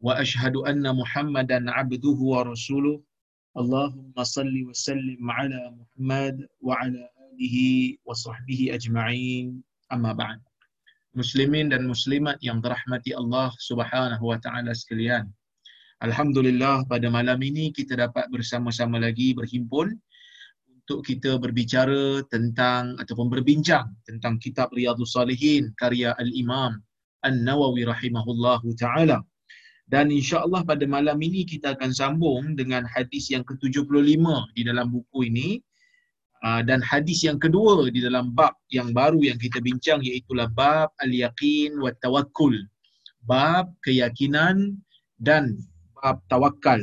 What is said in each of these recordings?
واشهد ان محمدا عبده ورسوله اللهم صل وسلم على محمد وعلى اله وصحبه اجمعين اما بعد muslimin dan muslimat yang dirahmati Allah Subhanahu wa taala sekalian. Alhamdulillah pada malam ini kita dapat bersama-sama lagi berhimpun untuk kita berbicara tentang ataupun berbincang tentang kitab Riyadhus Salihin karya Al-Imam An-Nawawi rahimahullahu taala. Dan insya-Allah pada malam ini kita akan sambung dengan hadis yang ke-75 di dalam buku ini Ah, dan hadis yang kedua di dalam bab yang baru yang kita bincang iaitu bab al-yaqin wa tawakkul. Bab keyakinan dan bab tawakal.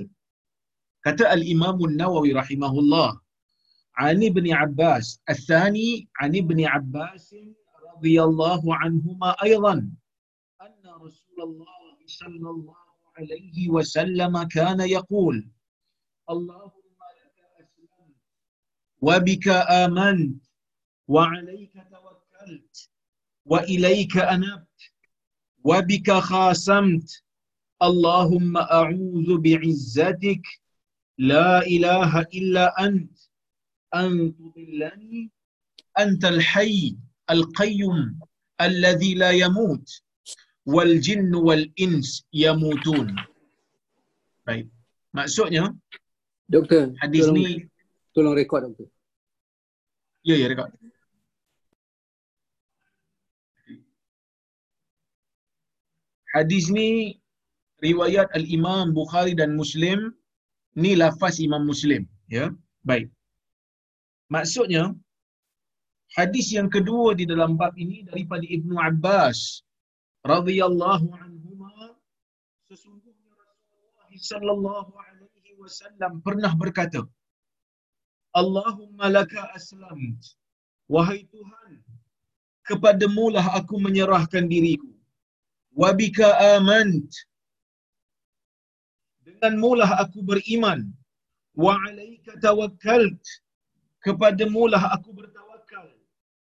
Kata al-Imam An-Nawawi rahimahullah, Ali bin Abbas, al-thani Ali bin Abbas radhiyallahu anhuma aidan anna Rasulullah sallallahu alaihi wasallam kana yaqul Allah وبك آمنت وعليك توكلت وإليك أنبت وبك خاصمت. اللهم أعوذ بعزتك لا إله إلا أنت أن تضلني أنت الحي القيوم الذي لا يموت. wal jin wal ins yamutun. Baik. Maksudnya doktor hadis tolong, ni tolong rekod doktor. Ya ya rekod. Hadis ni riwayat al-Imam Bukhari dan Muslim ni lafaz Imam Muslim ya. Baik. Maksudnya hadis yang kedua di dalam bab ini daripada Ibnu Abbas radhiyallahu anhuma sesungguhnya Rasulullah sallallahu alaihi wasallam pernah berkata Allahumma laka aslamt wahai Tuhan kepadamu lah aku menyerahkan diriku. Wa bika amant denganmu lah aku beriman. Wa alaika tawakkalt kepadamu lah aku bertawakal.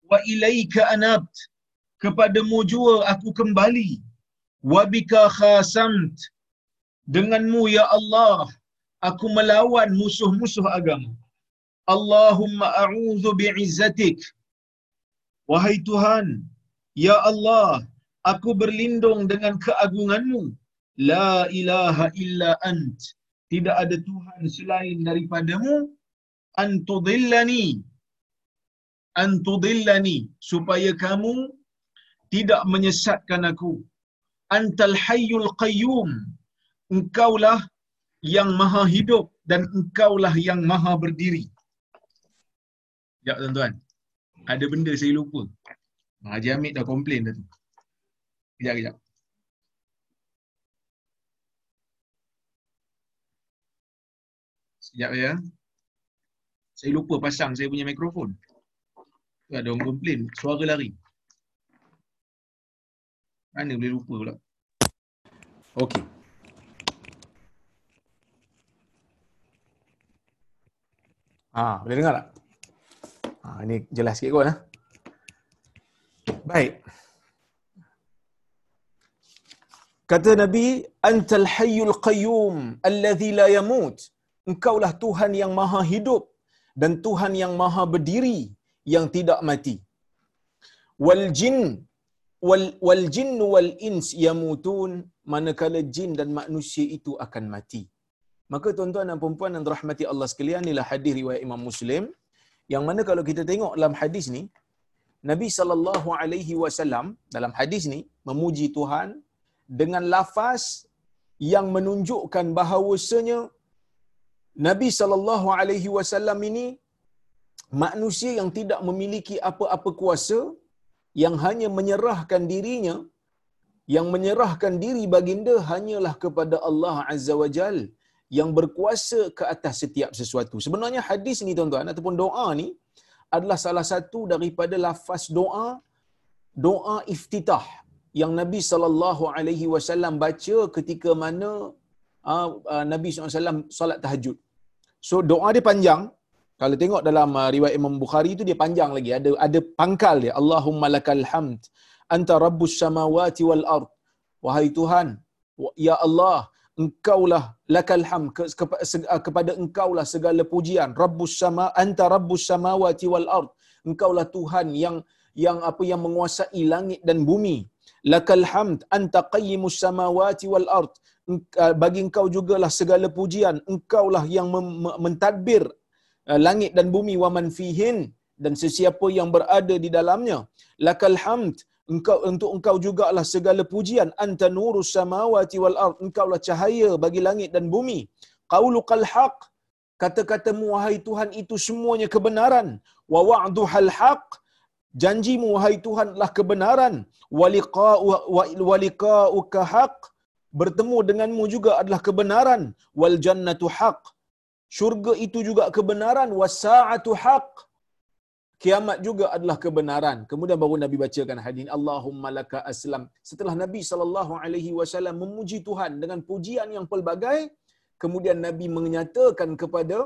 Wa ilaika anabt kepadamu jua aku kembali. Wa bika khasamt. Denganmu ya Allah aku melawan musuh-musuh agama. Allahumma a'udzu bi'izzatik. Wahai Tuhan ya Allah aku berlindung dengan keagunganmu. La ilaha illa ant. Tidak ada tuhan selain daripadamu. Antudillani antudillani supaya kamu tidak menyesatkan aku antal hayyul qayyum engkaulah yang maha hidup dan engkaulah yang maha berdiri Sekejap tuan-tuan. Ada benda saya lupa. Haji Hamid dah komplain tu. Kejap, kejap. Sekejap ya. Saya lupa pasang saya punya mikrofon. Ada orang komplain, suara lari. Mana boleh lupa pula. Okey. Ah, boleh dengar tak? Ah, ini jelas sikit kot. Ha? Baik. Kata Nabi, Antal hayyul qayyum alladhi la yamut. Engkaulah Tuhan yang maha hidup dan Tuhan yang maha berdiri yang tidak mati. Wal jin wal, wal jin wal ins yamutun manakala jin dan manusia itu akan mati. Maka tuan-tuan dan puan-puan yang dirahmati Allah sekalian, inilah hadis riwayat Imam Muslim yang mana kalau kita tengok dalam hadis ni Nabi sallallahu alaihi wasallam dalam hadis ni memuji Tuhan dengan lafaz yang menunjukkan bahawasanya Nabi sallallahu alaihi wasallam ini manusia yang tidak memiliki apa-apa kuasa yang hanya menyerahkan dirinya yang menyerahkan diri baginda hanyalah kepada Allah Azza wa Jal yang berkuasa ke atas setiap sesuatu. Sebenarnya hadis ni tuan-tuan ataupun doa ni adalah salah satu daripada lafaz doa doa iftitah yang Nabi sallallahu alaihi wasallam baca ketika mana uh, uh, Nabi SAW solat tahajud. So doa dia panjang. Kalau tengok dalam uh, riwayat Imam Bukhari itu dia panjang lagi. Ada ada pangkal dia. Allahumma lakal hamd. Anta rabbus samawati wal ard. Wahai Tuhan, ya Allah, engkaulah lakal ham ke, ke, ke, kepada engkaulah segala pujian rabbus sama anta rabbus samawati wal ard engkaulah tuhan yang yang apa yang menguasai langit dan bumi lakal hamd anta qayyimus samawati wal ard uh, bagi engkau jugalah segala pujian engkaulah yang mentadbir uh, langit dan bumi wa man fihin dan sesiapa yang berada di dalamnya. Lakal hamd engkau untuk engkau jugalah segala pujian. Anta nurus samawati wal ard engkaulah cahaya bagi langit dan bumi. Qaulukal haq kata-katamu wahai Tuhan itu semuanya kebenaran. Wa wa'duhal haq janjimu wahai Tuhan adalah kebenaran. Waliqa'uka haq bertemu denganmu juga adalah kebenaran. Wal jannatu haq syurga itu juga kebenaran. Wasaatu haq. Kiamat juga adalah kebenaran. Kemudian baru nabi bacakan hadis Allahumma laka aslam. Setelah nabi sallallahu alaihi wasallam memuji Tuhan dengan pujian yang pelbagai kemudian nabi menyatakan kepada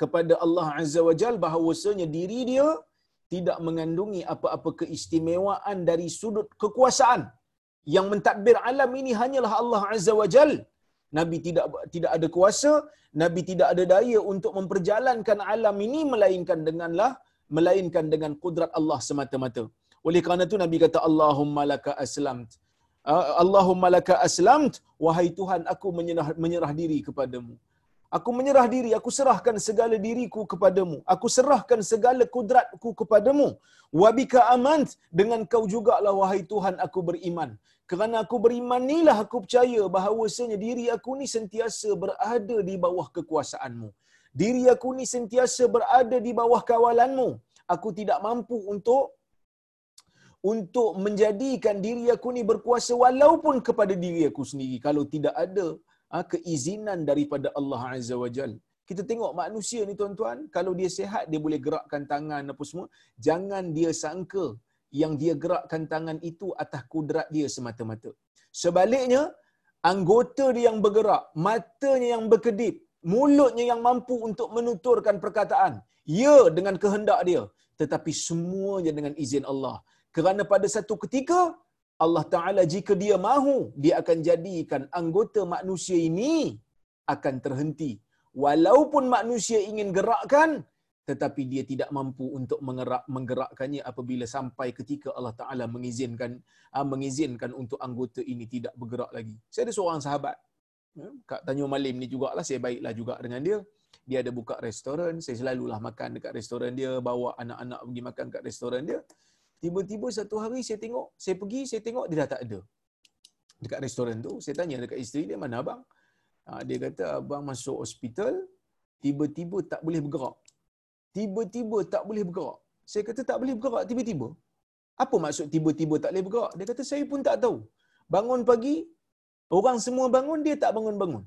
kepada Allah azza wajal bahawasanya diri dia tidak mengandungi apa-apa keistimewaan dari sudut kekuasaan. Yang mentadbir alam ini hanyalah Allah Azza wa Jal. Nabi tidak tidak ada kuasa, Nabi tidak ada daya untuk memperjalankan alam ini melainkan denganlah melainkan dengan kudrat Allah semata-mata. Oleh kerana itu Nabi kata Allahumma laka aslamt. Ah, Allahumma laka aslamt wahai Tuhan aku menyerah menyerah diri kepadamu. Aku menyerah diri, aku serahkan segala diriku kepadamu. Aku serahkan segala kudratku kepadamu. Wabika amant, dengan kau jugalah wahai Tuhan aku beriman. Kerana aku beriman inilah aku percaya bahawasanya diri aku ni sentiasa berada di bawah kekuasaanmu. Diri aku ni sentiasa berada di bawah kawalanmu. Aku tidak mampu untuk untuk menjadikan diri aku ni berkuasa walaupun kepada diri aku sendiri. Kalau tidak ada ha, keizinan daripada Allah Azza wa Jal. Kita tengok manusia ni tuan-tuan, kalau dia sehat dia boleh gerakkan tangan apa semua. Jangan dia sangka yang dia gerakkan tangan itu atas kudrat dia semata-mata. Sebaliknya, anggota dia yang bergerak, matanya yang berkedip, mulutnya yang mampu untuk menuturkan perkataan. Ya dengan kehendak dia. Tetapi semuanya dengan izin Allah. Kerana pada satu ketika, Allah Ta'ala jika dia mahu, dia akan jadikan anggota manusia ini akan terhenti. Walaupun manusia ingin gerakkan, tetapi dia tidak mampu untuk menggerak menggerakkannya apabila sampai ketika Allah Taala mengizinkan uh, mengizinkan untuk anggota ini tidak bergerak lagi. Saya ada seorang sahabat ya, Kak Tanjung Malim ni jugalah saya baiklah juga dengan dia. Dia ada buka restoran, saya selalulah makan dekat restoran dia, bawa anak-anak pergi makan kat restoran dia. Tiba-tiba satu hari saya tengok, saya pergi, saya tengok dia dah tak ada. Dekat restoran tu, saya tanya dekat isteri dia, mana abang? Ha, dia kata, abang masuk hospital, tiba-tiba tak boleh bergerak. Tiba-tiba tak boleh bergerak. Saya kata, tak boleh bergerak tiba-tiba. Apa maksud tiba-tiba tak boleh bergerak? Dia kata, saya pun tak tahu. Bangun pagi, orang semua bangun, dia tak bangun-bangun.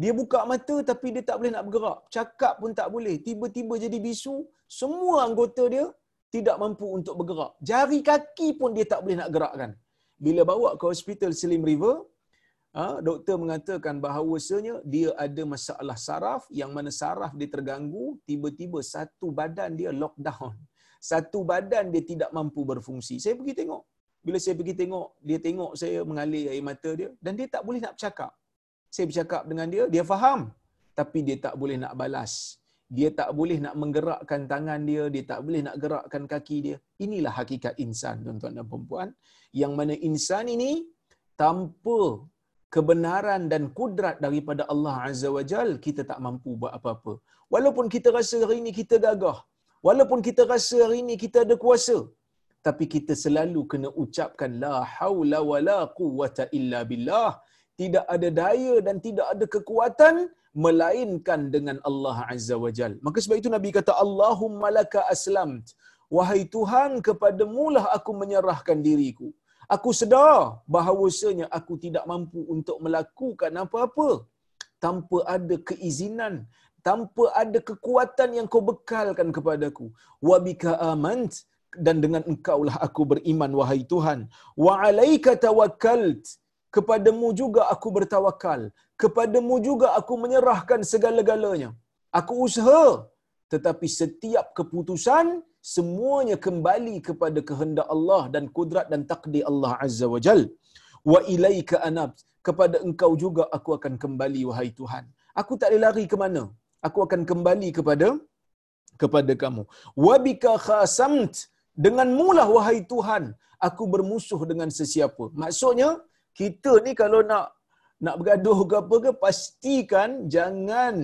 Dia buka mata tapi dia tak boleh nak bergerak. Cakap pun tak boleh. Tiba-tiba jadi bisu. Semua anggota dia tidak mampu untuk bergerak. Jari kaki pun dia tak boleh nak gerakkan. Bila bawa ke hospital Slim River, ha, doktor mengatakan bahawasanya dia ada masalah saraf yang mana saraf dia terganggu, tiba-tiba satu badan dia lockdown. Satu badan dia tidak mampu berfungsi. Saya pergi tengok. Bila saya pergi tengok, dia tengok saya mengalir air mata dia dan dia tak boleh nak bercakap. Saya bercakap dengan dia, dia faham. Tapi dia tak boleh nak balas dia tak boleh nak menggerakkan tangan dia, dia tak boleh nak gerakkan kaki dia. Inilah hakikat insan, tuan-tuan dan puan Yang mana insan ini tanpa kebenaran dan kudrat daripada Allah Azza wa Jal, kita tak mampu buat apa-apa. Walaupun kita rasa hari ini kita gagah, walaupun kita rasa hari ini kita ada kuasa, tapi kita selalu kena ucapkan la haula wala quwwata illa billah. Tidak ada daya dan tidak ada kekuatan melainkan dengan Allah Azza wa Jal. Maka sebab itu Nabi kata, Allahumma laka aslamt. Wahai Tuhan, kepadamu lah aku menyerahkan diriku. Aku sedar bahawasanya aku tidak mampu untuk melakukan apa-apa tanpa ada keizinan, tanpa ada kekuatan yang kau bekalkan kepadaku. Wa bika amant dan dengan engkaulah aku beriman wahai Tuhan. Wa alaika tawakkalt kepadamu juga aku bertawakal kepadamu juga aku menyerahkan segala-galanya aku usaha tetapi setiap keputusan semuanya kembali kepada kehendak Allah dan kudrat dan takdir Allah azza wajal wa ilaika anab kepada engkau juga aku akan kembali wahai Tuhan. Aku tak boleh lari ke mana? Aku akan kembali kepada kepada kamu. Wabika khasamt dengan mulah wahai Tuhan aku bermusuh dengan sesiapa. Maksudnya kita ni kalau nak nak bergaduh ke apa ke pastikan jangan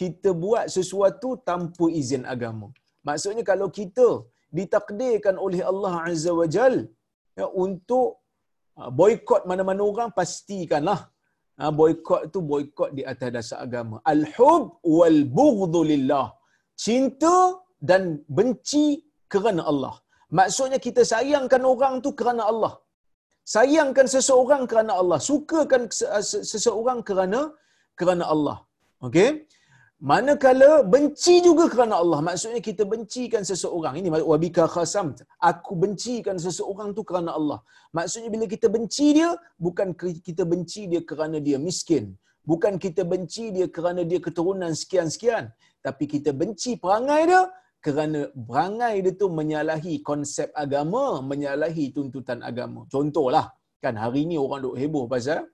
kita buat sesuatu tanpa izin agama. Maksudnya kalau kita ditakdirkan oleh Allah Azza wa Jal ya, untuk uh, boykot mana-mana orang pastikanlah uh, boykot tu boykot di atas dasar agama. Al-hub wal bughdhu lillah. Cinta dan benci kerana Allah. Maksudnya kita sayangkan orang tu kerana Allah. Sayangkan seseorang kerana Allah. Sukakan seseorang kerana kerana Allah. Okey? Manakala benci juga kerana Allah. Maksudnya kita bencikan seseorang. Ini wabika khasam. Aku bencikan seseorang tu kerana Allah. Maksudnya bila kita benci dia, bukan kita benci dia kerana dia miskin. Bukan kita benci dia kerana dia keturunan sekian-sekian. Tapi kita benci perangai dia kerana berangai dia tu menyalahi konsep agama, menyalahi tuntutan agama. Contohlah, kan hari ni orang duk heboh pasal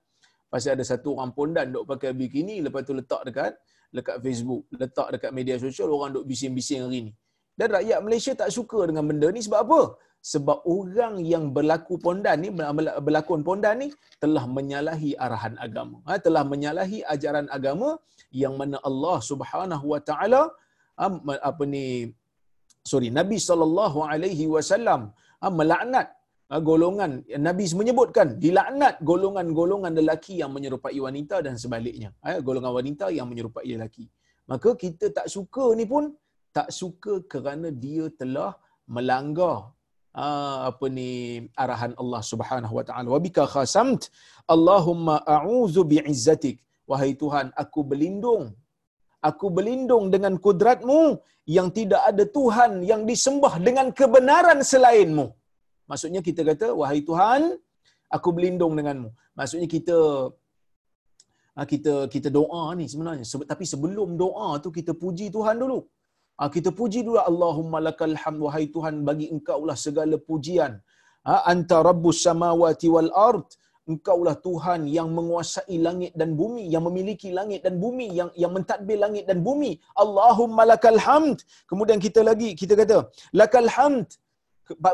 pasal ada satu orang pondan duk pakai bikini lepas tu letak dekat dekat Facebook, letak dekat media sosial orang duk bising-bising hari ni. Dan rakyat Malaysia tak suka dengan benda ni sebab apa? Sebab orang yang berlaku pondan ni berlakon pondan ni telah menyalahi arahan agama. Ha, telah menyalahi ajaran agama yang mana Allah Subhanahu Wa Taala apa ni sorry Nabi sallallahu alaihi wasallam melaknat golongan. Nabi menyebutkan dilaknat golongan-golongan lelaki yang menyerupai wanita dan sebaliknya. Golongan wanita yang menyerupai lelaki. Maka kita tak suka ni pun tak suka kerana dia telah melanggar apa ni arahan Allah Subhanahu wa taala. Wabika khasamt Allahumma a'udzu bi'izzatik. Wahai Tuhan aku berlindung. Aku berlindung dengan kudratmu yang tidak ada Tuhan yang disembah dengan kebenaran selainmu. Maksudnya kita kata, wahai Tuhan, aku berlindung denganmu. Maksudnya kita ah, kita kita doa ni sebenarnya. Tapi sebelum doa tu kita puji Tuhan dulu. Ah, kita puji dulu Allahumma lakal hamd wahai Tuhan bagi engkau lah segala pujian. Ah, anta rabbus samawati wal ard engkaulah Tuhan yang menguasai langit dan bumi yang memiliki langit dan bumi yang yang mentadbir langit dan bumi Allahumma lakal hamd kemudian kita lagi kita kata lakal hamd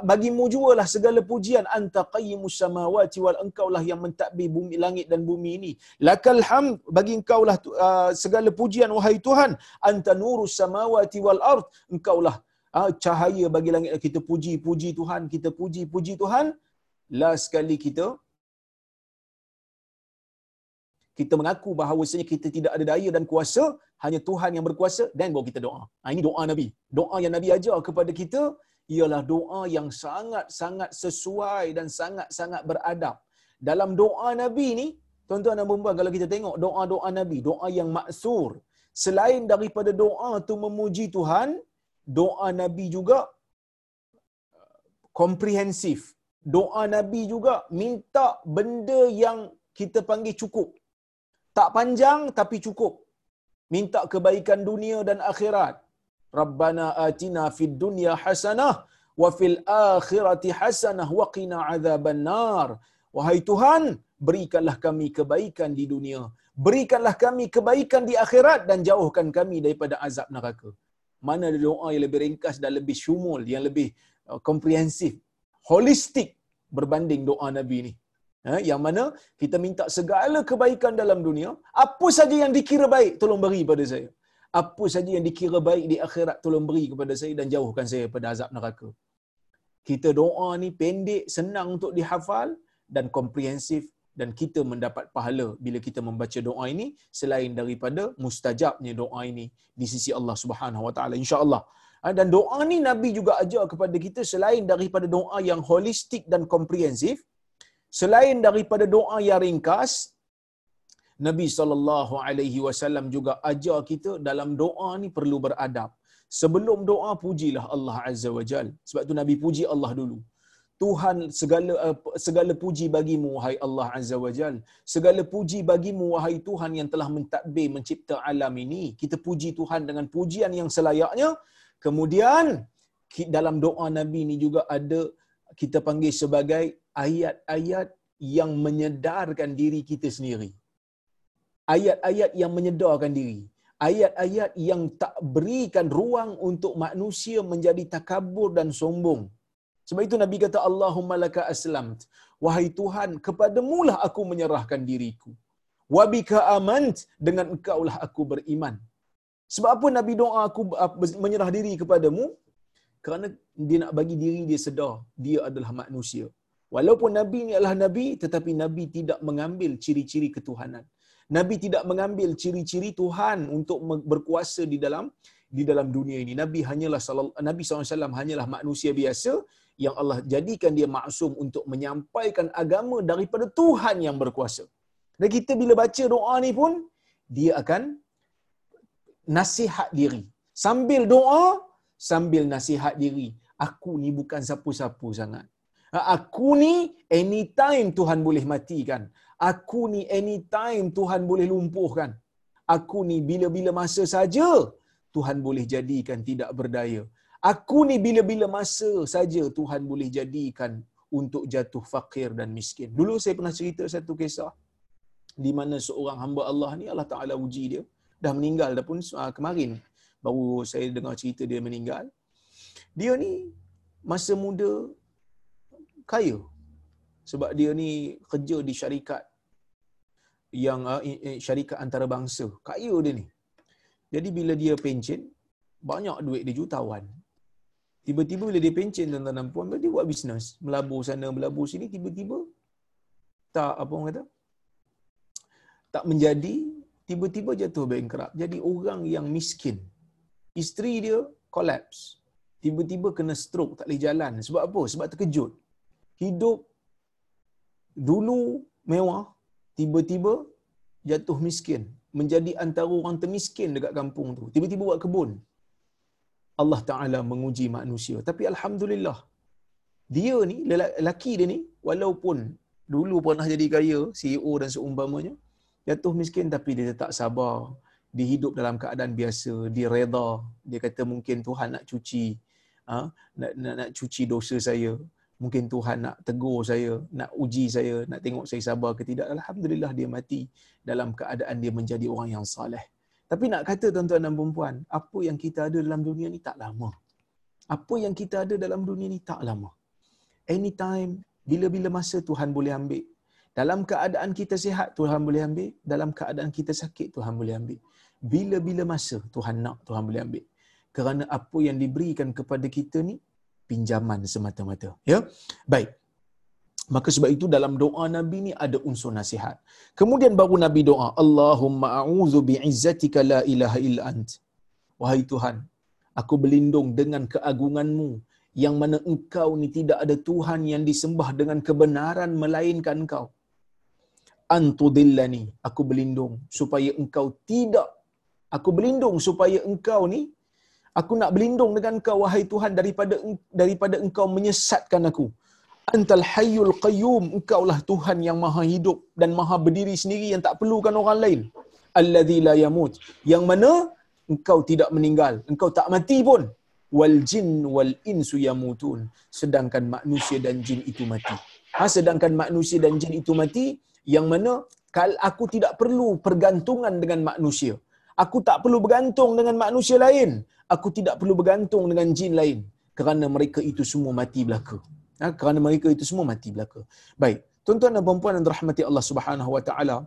bagimu jualah segala pujian. Anta qayyimus samawati wal engkaulah yang mentadbir bumi langit dan bumi ini. Lakal hamd bagi engkaulah uh, segala pujian wahai Tuhan. Anta nurus samawati wal ard engkaulah uh, cahaya bagi langit. Kita puji puji Tuhan kita puji puji Tuhan. Last sekali kita kita mengaku bahawasanya kita tidak ada daya dan kuasa, hanya Tuhan yang berkuasa dan baru kita doa. Ha, ini doa Nabi. Doa yang Nabi ajar kepada kita ialah doa yang sangat-sangat sesuai dan sangat-sangat beradab. Dalam doa Nabi ni, tuan-tuan dan puan kalau kita tengok doa-doa Nabi, doa yang maksur, selain daripada doa tu memuji Tuhan, doa Nabi juga komprehensif. Doa Nabi juga minta benda yang kita panggil cukup. Tak panjang tapi cukup. Minta kebaikan dunia dan akhirat. Rabbana atina fid dunya hasanah wa fil akhirati hasanah wa qina adzaban nar. Wahai Tuhan, berikanlah kami kebaikan di dunia. Berikanlah kami kebaikan di akhirat dan jauhkan kami daripada azab neraka. Mana ada doa yang lebih ringkas dan lebih syumul, yang lebih uh, komprehensif, holistik berbanding doa Nabi ni. Ha, yang mana kita minta segala kebaikan dalam dunia, apa saja yang dikira baik, tolong beri pada saya. Apa saja yang dikira baik di akhirat, tolong beri kepada saya dan jauhkan saya pada azab neraka. Kita doa ni pendek, senang untuk dihafal dan komprehensif dan kita mendapat pahala bila kita membaca doa ini selain daripada mustajabnya doa ini di sisi Allah Subhanahu Wa Taala insya-Allah. Ha, dan doa ni Nabi juga ajar kepada kita selain daripada doa yang holistik dan komprehensif, Selain daripada doa yang ringkas, Nabi sallallahu alaihi wasallam juga ajar kita dalam doa ni perlu beradab. Sebelum doa pujilah Allah azza wajal. Sebab tu Nabi puji Allah dulu. Tuhan segala eh, segala puji bagimu wahai Allah azza wajal. Segala puji bagimu wahai Tuhan yang telah mentadbir mencipta alam ini. Kita puji Tuhan dengan pujian yang selayaknya. Kemudian dalam doa Nabi ni juga ada kita panggil sebagai ayat-ayat yang menyedarkan diri kita sendiri. Ayat-ayat yang menyedarkan diri. Ayat-ayat yang tak berikan ruang untuk manusia menjadi takabur dan sombong. Sebab itu Nabi kata Allahumma laka aslamt. Wahai Tuhan, kepadamu lah aku menyerahkan diriku. Wabika amant dengan engkau lah aku beriman. Sebab apa Nabi doa aku menyerah diri kepadamu? Kerana dia nak bagi diri dia sedar dia adalah manusia. Walaupun Nabi ni adalah Nabi, tetapi Nabi tidak mengambil ciri-ciri ketuhanan. Nabi tidak mengambil ciri-ciri Tuhan untuk berkuasa di dalam di dalam dunia ini. Nabi hanyalah Nabi SAW hanyalah manusia biasa yang Allah jadikan dia maksum untuk menyampaikan agama daripada Tuhan yang berkuasa. Dan kita bila baca doa ni pun dia akan nasihat diri. Sambil doa, sambil nasihat diri. Aku ni bukan siapa-siapa sangat. Ha, aku ni anytime Tuhan boleh matikan. Aku ni anytime Tuhan boleh lumpuhkan. Aku ni bila-bila masa saja Tuhan boleh jadikan tidak berdaya. Aku ni bila-bila masa saja Tuhan boleh jadikan untuk jatuh fakir dan miskin. Dulu saya pernah cerita satu kisah di mana seorang hamba Allah ni Allah Taala uji dia dah meninggal dah pun uh, kemarin baru saya dengar cerita dia meninggal. Dia ni masa muda kaya sebab dia ni kerja di syarikat yang uh, syarikat antarabangsa. Kaya dia ni. Jadi bila dia pencen, banyak duit dia jutawan. Tiba-tiba bila dia pencen tuan-tuan dan puan, dia buat bisnes. Melabur sana, melabur sini, tiba-tiba tak apa orang kata? Tak menjadi, tiba-tiba jatuh bankrupt. Jadi orang yang miskin. Isteri dia collapse. Tiba-tiba kena stroke, tak boleh jalan. Sebab apa? Sebab terkejut. Hidup dulu mewah, tiba-tiba jatuh miskin. Menjadi antara orang termiskin dekat kampung tu. Tiba-tiba buat kebun. Allah Ta'ala menguji manusia. Tapi Alhamdulillah, dia ni, lelaki dia ni, walaupun dulu pernah jadi kaya, CEO dan seumpamanya, jatuh miskin tapi dia tak sabar. Dia hidup dalam keadaan biasa, dia reda. Dia kata mungkin Tuhan nak cuci, ha? nak, nak, nak cuci dosa saya. Mungkin Tuhan nak tegur saya, nak uji saya, nak tengok saya sabar ke tidak. Alhamdulillah dia mati dalam keadaan dia menjadi orang yang saleh. Tapi nak kata tuan-tuan dan puan apa yang kita ada dalam dunia ni tak lama. Apa yang kita ada dalam dunia ni tak lama. Anytime, bila-bila masa Tuhan boleh ambil. Dalam keadaan kita sihat, Tuhan boleh ambil. Dalam keadaan kita sakit, Tuhan boleh ambil. Bila-bila masa Tuhan nak, Tuhan boleh ambil. Kerana apa yang diberikan kepada kita ni, pinjaman semata-mata. Ya, Baik. Maka sebab itu dalam doa Nabi ni ada unsur nasihat. Kemudian baru Nabi doa, Allahumma a'udhu bi'izzatika la ilaha illa ant. Wahai Tuhan, aku berlindung dengan keagunganmu yang mana engkau ni tidak ada Tuhan yang disembah dengan kebenaran melainkan engkau. Antudillani, aku berlindung supaya engkau tidak. Aku berlindung supaya engkau ni, aku nak berlindung dengan engkau wahai Tuhan daripada daripada engkau menyesatkan aku Antal hayyul qayyum, engkaulah Tuhan yang maha hidup dan maha berdiri sendiri yang tak perlukan orang lain. Alladzi la yamut. Yang mana engkau tidak meninggal, engkau tak mati pun. Wal jin wal insu yamutun. Sedangkan manusia dan jin itu mati. Ha, sedangkan manusia dan jin itu mati, yang mana kal aku tidak perlu pergantungan dengan manusia. Aku tak perlu bergantung dengan manusia lain. Aku tidak perlu bergantung dengan jin lain. Kerana mereka itu semua mati belaka ha, kerana mereka itu semua mati belaka. Baik, tuan-tuan dan puan yang dirahmati Allah Subhanahu Wa Taala,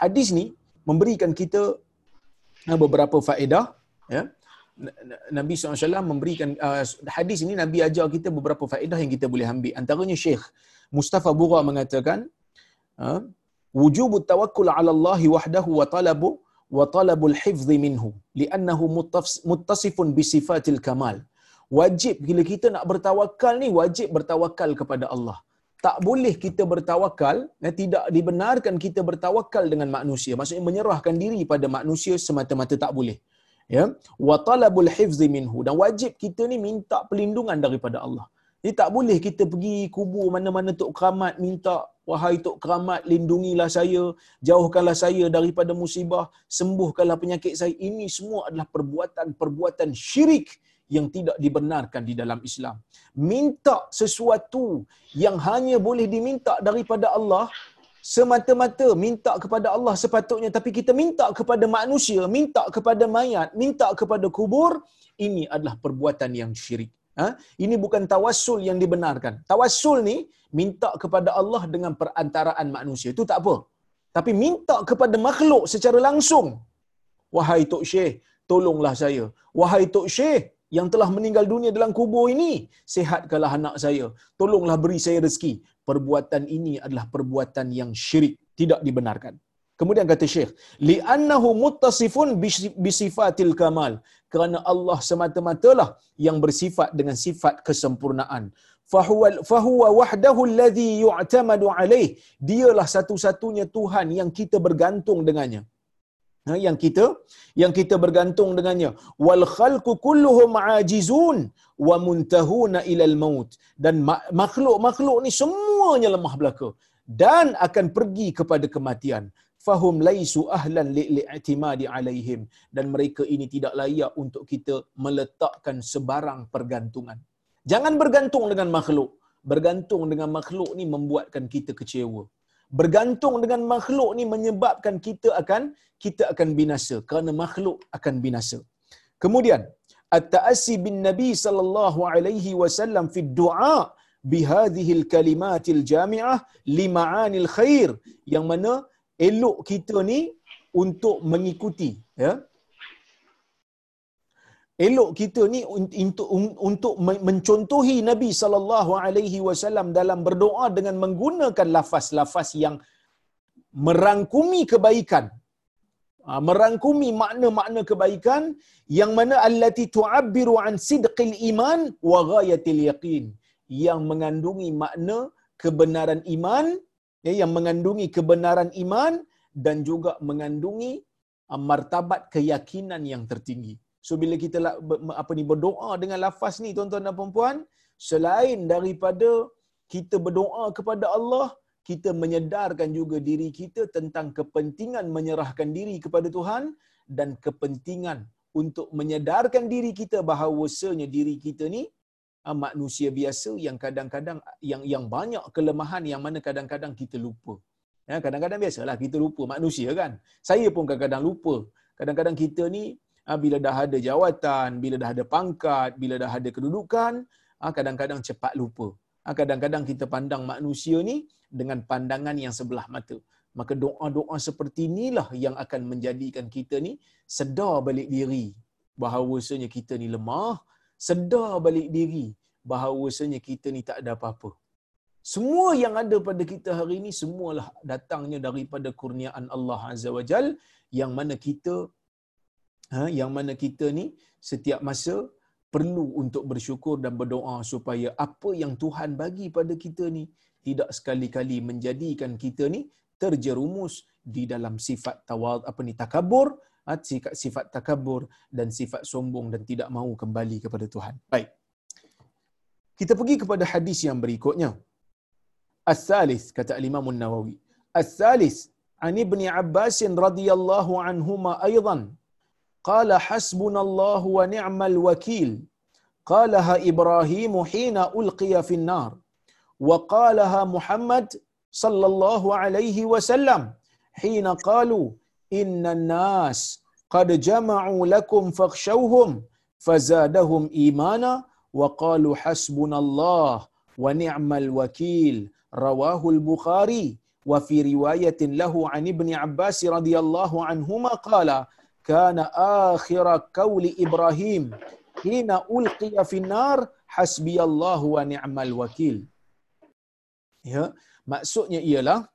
hadis ni memberikan kita ha, beberapa faedah. Ya. Nabi SAW memberikan uh, hadis ini Nabi ajar kita beberapa faedah yang kita boleh ambil. Antaranya Syekh Mustafa Bura mengatakan uh, wujub tawakkul ala Allah wahdahu wa talabu wa talabul hifdhi minhu li'annahu muttasifun bi sifatil kamal wajib bila kita nak bertawakal ni wajib bertawakal kepada Allah. Tak boleh kita bertawakal, ya, tidak dibenarkan kita bertawakal dengan manusia. Maksudnya menyerahkan diri pada manusia semata-mata tak boleh. Ya, wa talabul hifzi minhu dan wajib kita ni minta perlindungan daripada Allah. Jadi tak boleh kita pergi kubur mana-mana tok keramat minta wahai tok keramat lindungilah saya, jauhkanlah saya daripada musibah, sembuhkanlah penyakit saya. Ini semua adalah perbuatan-perbuatan syirik yang tidak dibenarkan di dalam Islam. Minta sesuatu yang hanya boleh diminta daripada Allah semata-mata minta kepada Allah sepatutnya tapi kita minta kepada manusia, minta kepada mayat, minta kepada kubur, ini adalah perbuatan yang syirik. Ha? Ini bukan tawassul yang dibenarkan. Tawassul ni minta kepada Allah dengan perantaraan manusia. Itu tak apa. Tapi minta kepada makhluk secara langsung. Wahai Tok Syekh, tolonglah saya. Wahai Tok Syekh, yang telah meninggal dunia dalam kubur ini, sehatkanlah anak saya. Tolonglah beri saya rezeki. Perbuatan ini adalah perbuatan yang syirik. Tidak dibenarkan. Kemudian kata Syekh, li'annahu muttasifun bisifatil kamal. Kerana Allah semata-matalah yang bersifat dengan sifat kesempurnaan. Fahuwa, fahuwa wahdahu alladhi yu'tamadu alaih. Dialah satu-satunya Tuhan yang kita bergantung dengannya. Ha, yang kita yang kita bergantung dengannya wal khalqu kulluhum ajizun wa muntahuna ila al maut dan makhluk-makhluk ni semuanya lemah belaka dan akan pergi kepada kematian fahum laisu ahlan li'timadi alaihim. Dan mereka ini tidak layak untuk kita meletakkan sebarang pergantungan. Jangan bergantung dengan makhluk. Bergantung dengan makhluk ni membuatkan kita kecewa. Bergantung dengan makhluk ni menyebabkan kita akan kita akan binasa kerana makhluk akan binasa. Kemudian at-ta'assi bin Nabi sallallahu alaihi wasallam fi du'a bi hadhihi al-kalimatil jami'ah li ma'anil khair yang mana elok kita ni untuk mengikuti ya. Elok kita ni untuk untuk mencontohi Nabi sallallahu alaihi wasallam dalam berdoa dengan menggunakan lafaz-lafaz yang merangkumi kebaikan. Ha, merangkumi makna-makna kebaikan yang mana allati tu'abbiru an sidqil iman wa ghayatil yaqin yang mengandungi makna kebenaran iman ya, yang mengandungi kebenaran iman dan juga mengandungi ha, martabat keyakinan yang tertinggi. So bila kita apa ni berdoa dengan lafaz ni tuan-tuan dan puan-puan, selain daripada kita berdoa kepada Allah, kita menyedarkan juga diri kita tentang kepentingan menyerahkan diri kepada Tuhan dan kepentingan untuk menyedarkan diri kita bahawasanya diri kita ni manusia biasa yang kadang-kadang yang yang banyak kelemahan yang mana kadang-kadang kita lupa. Ya, kadang-kadang biasalah kita lupa manusia kan. Saya pun kadang-kadang lupa. Kadang-kadang kita ni Ah, bila dah ada jawatan, bila dah ada pangkat, bila dah ada kedudukan, ah, kadang-kadang cepat lupa. Ah, kadang-kadang kita pandang manusia ni dengan pandangan yang sebelah mata. Maka doa-doa seperti inilah yang akan menjadikan kita ni sedar balik diri bahawasanya kita ni lemah, sedar balik diri bahawasanya kita ni tak ada apa-apa. Semua yang ada pada kita hari ini semualah datangnya daripada kurniaan Allah Azza wa Jal yang mana kita ha, yang mana kita ni setiap masa perlu untuk bersyukur dan berdoa supaya apa yang Tuhan bagi pada kita ni tidak sekali-kali menjadikan kita ni terjerumus di dalam sifat tawad apa ni takabur sifat sifat takabur dan sifat sombong dan tidak mahu kembali kepada Tuhan. Baik. Kita pergi kepada hadis yang berikutnya. As-salis kata Imam An-Nawawi. As-salis an Ibn Abbas radhiyallahu anhuma aidan قال حسبنا الله ونعم الوكيل قالها ابراهيم حين القي في النار وقالها محمد صلى الله عليه وسلم حين قالوا ان الناس قد جمعوا لكم فاخشوهم فزادهم ايمانا وقالوا حسبنا الله ونعم الوكيل رواه البخاري وفي رواية له عن ابن عباس رضي الله عنهما قال kana akhir qauli Ibrahim hina ulqiya fi nar hasbiyallahu wa ni'mal wakil. Ya, maksudnya ialah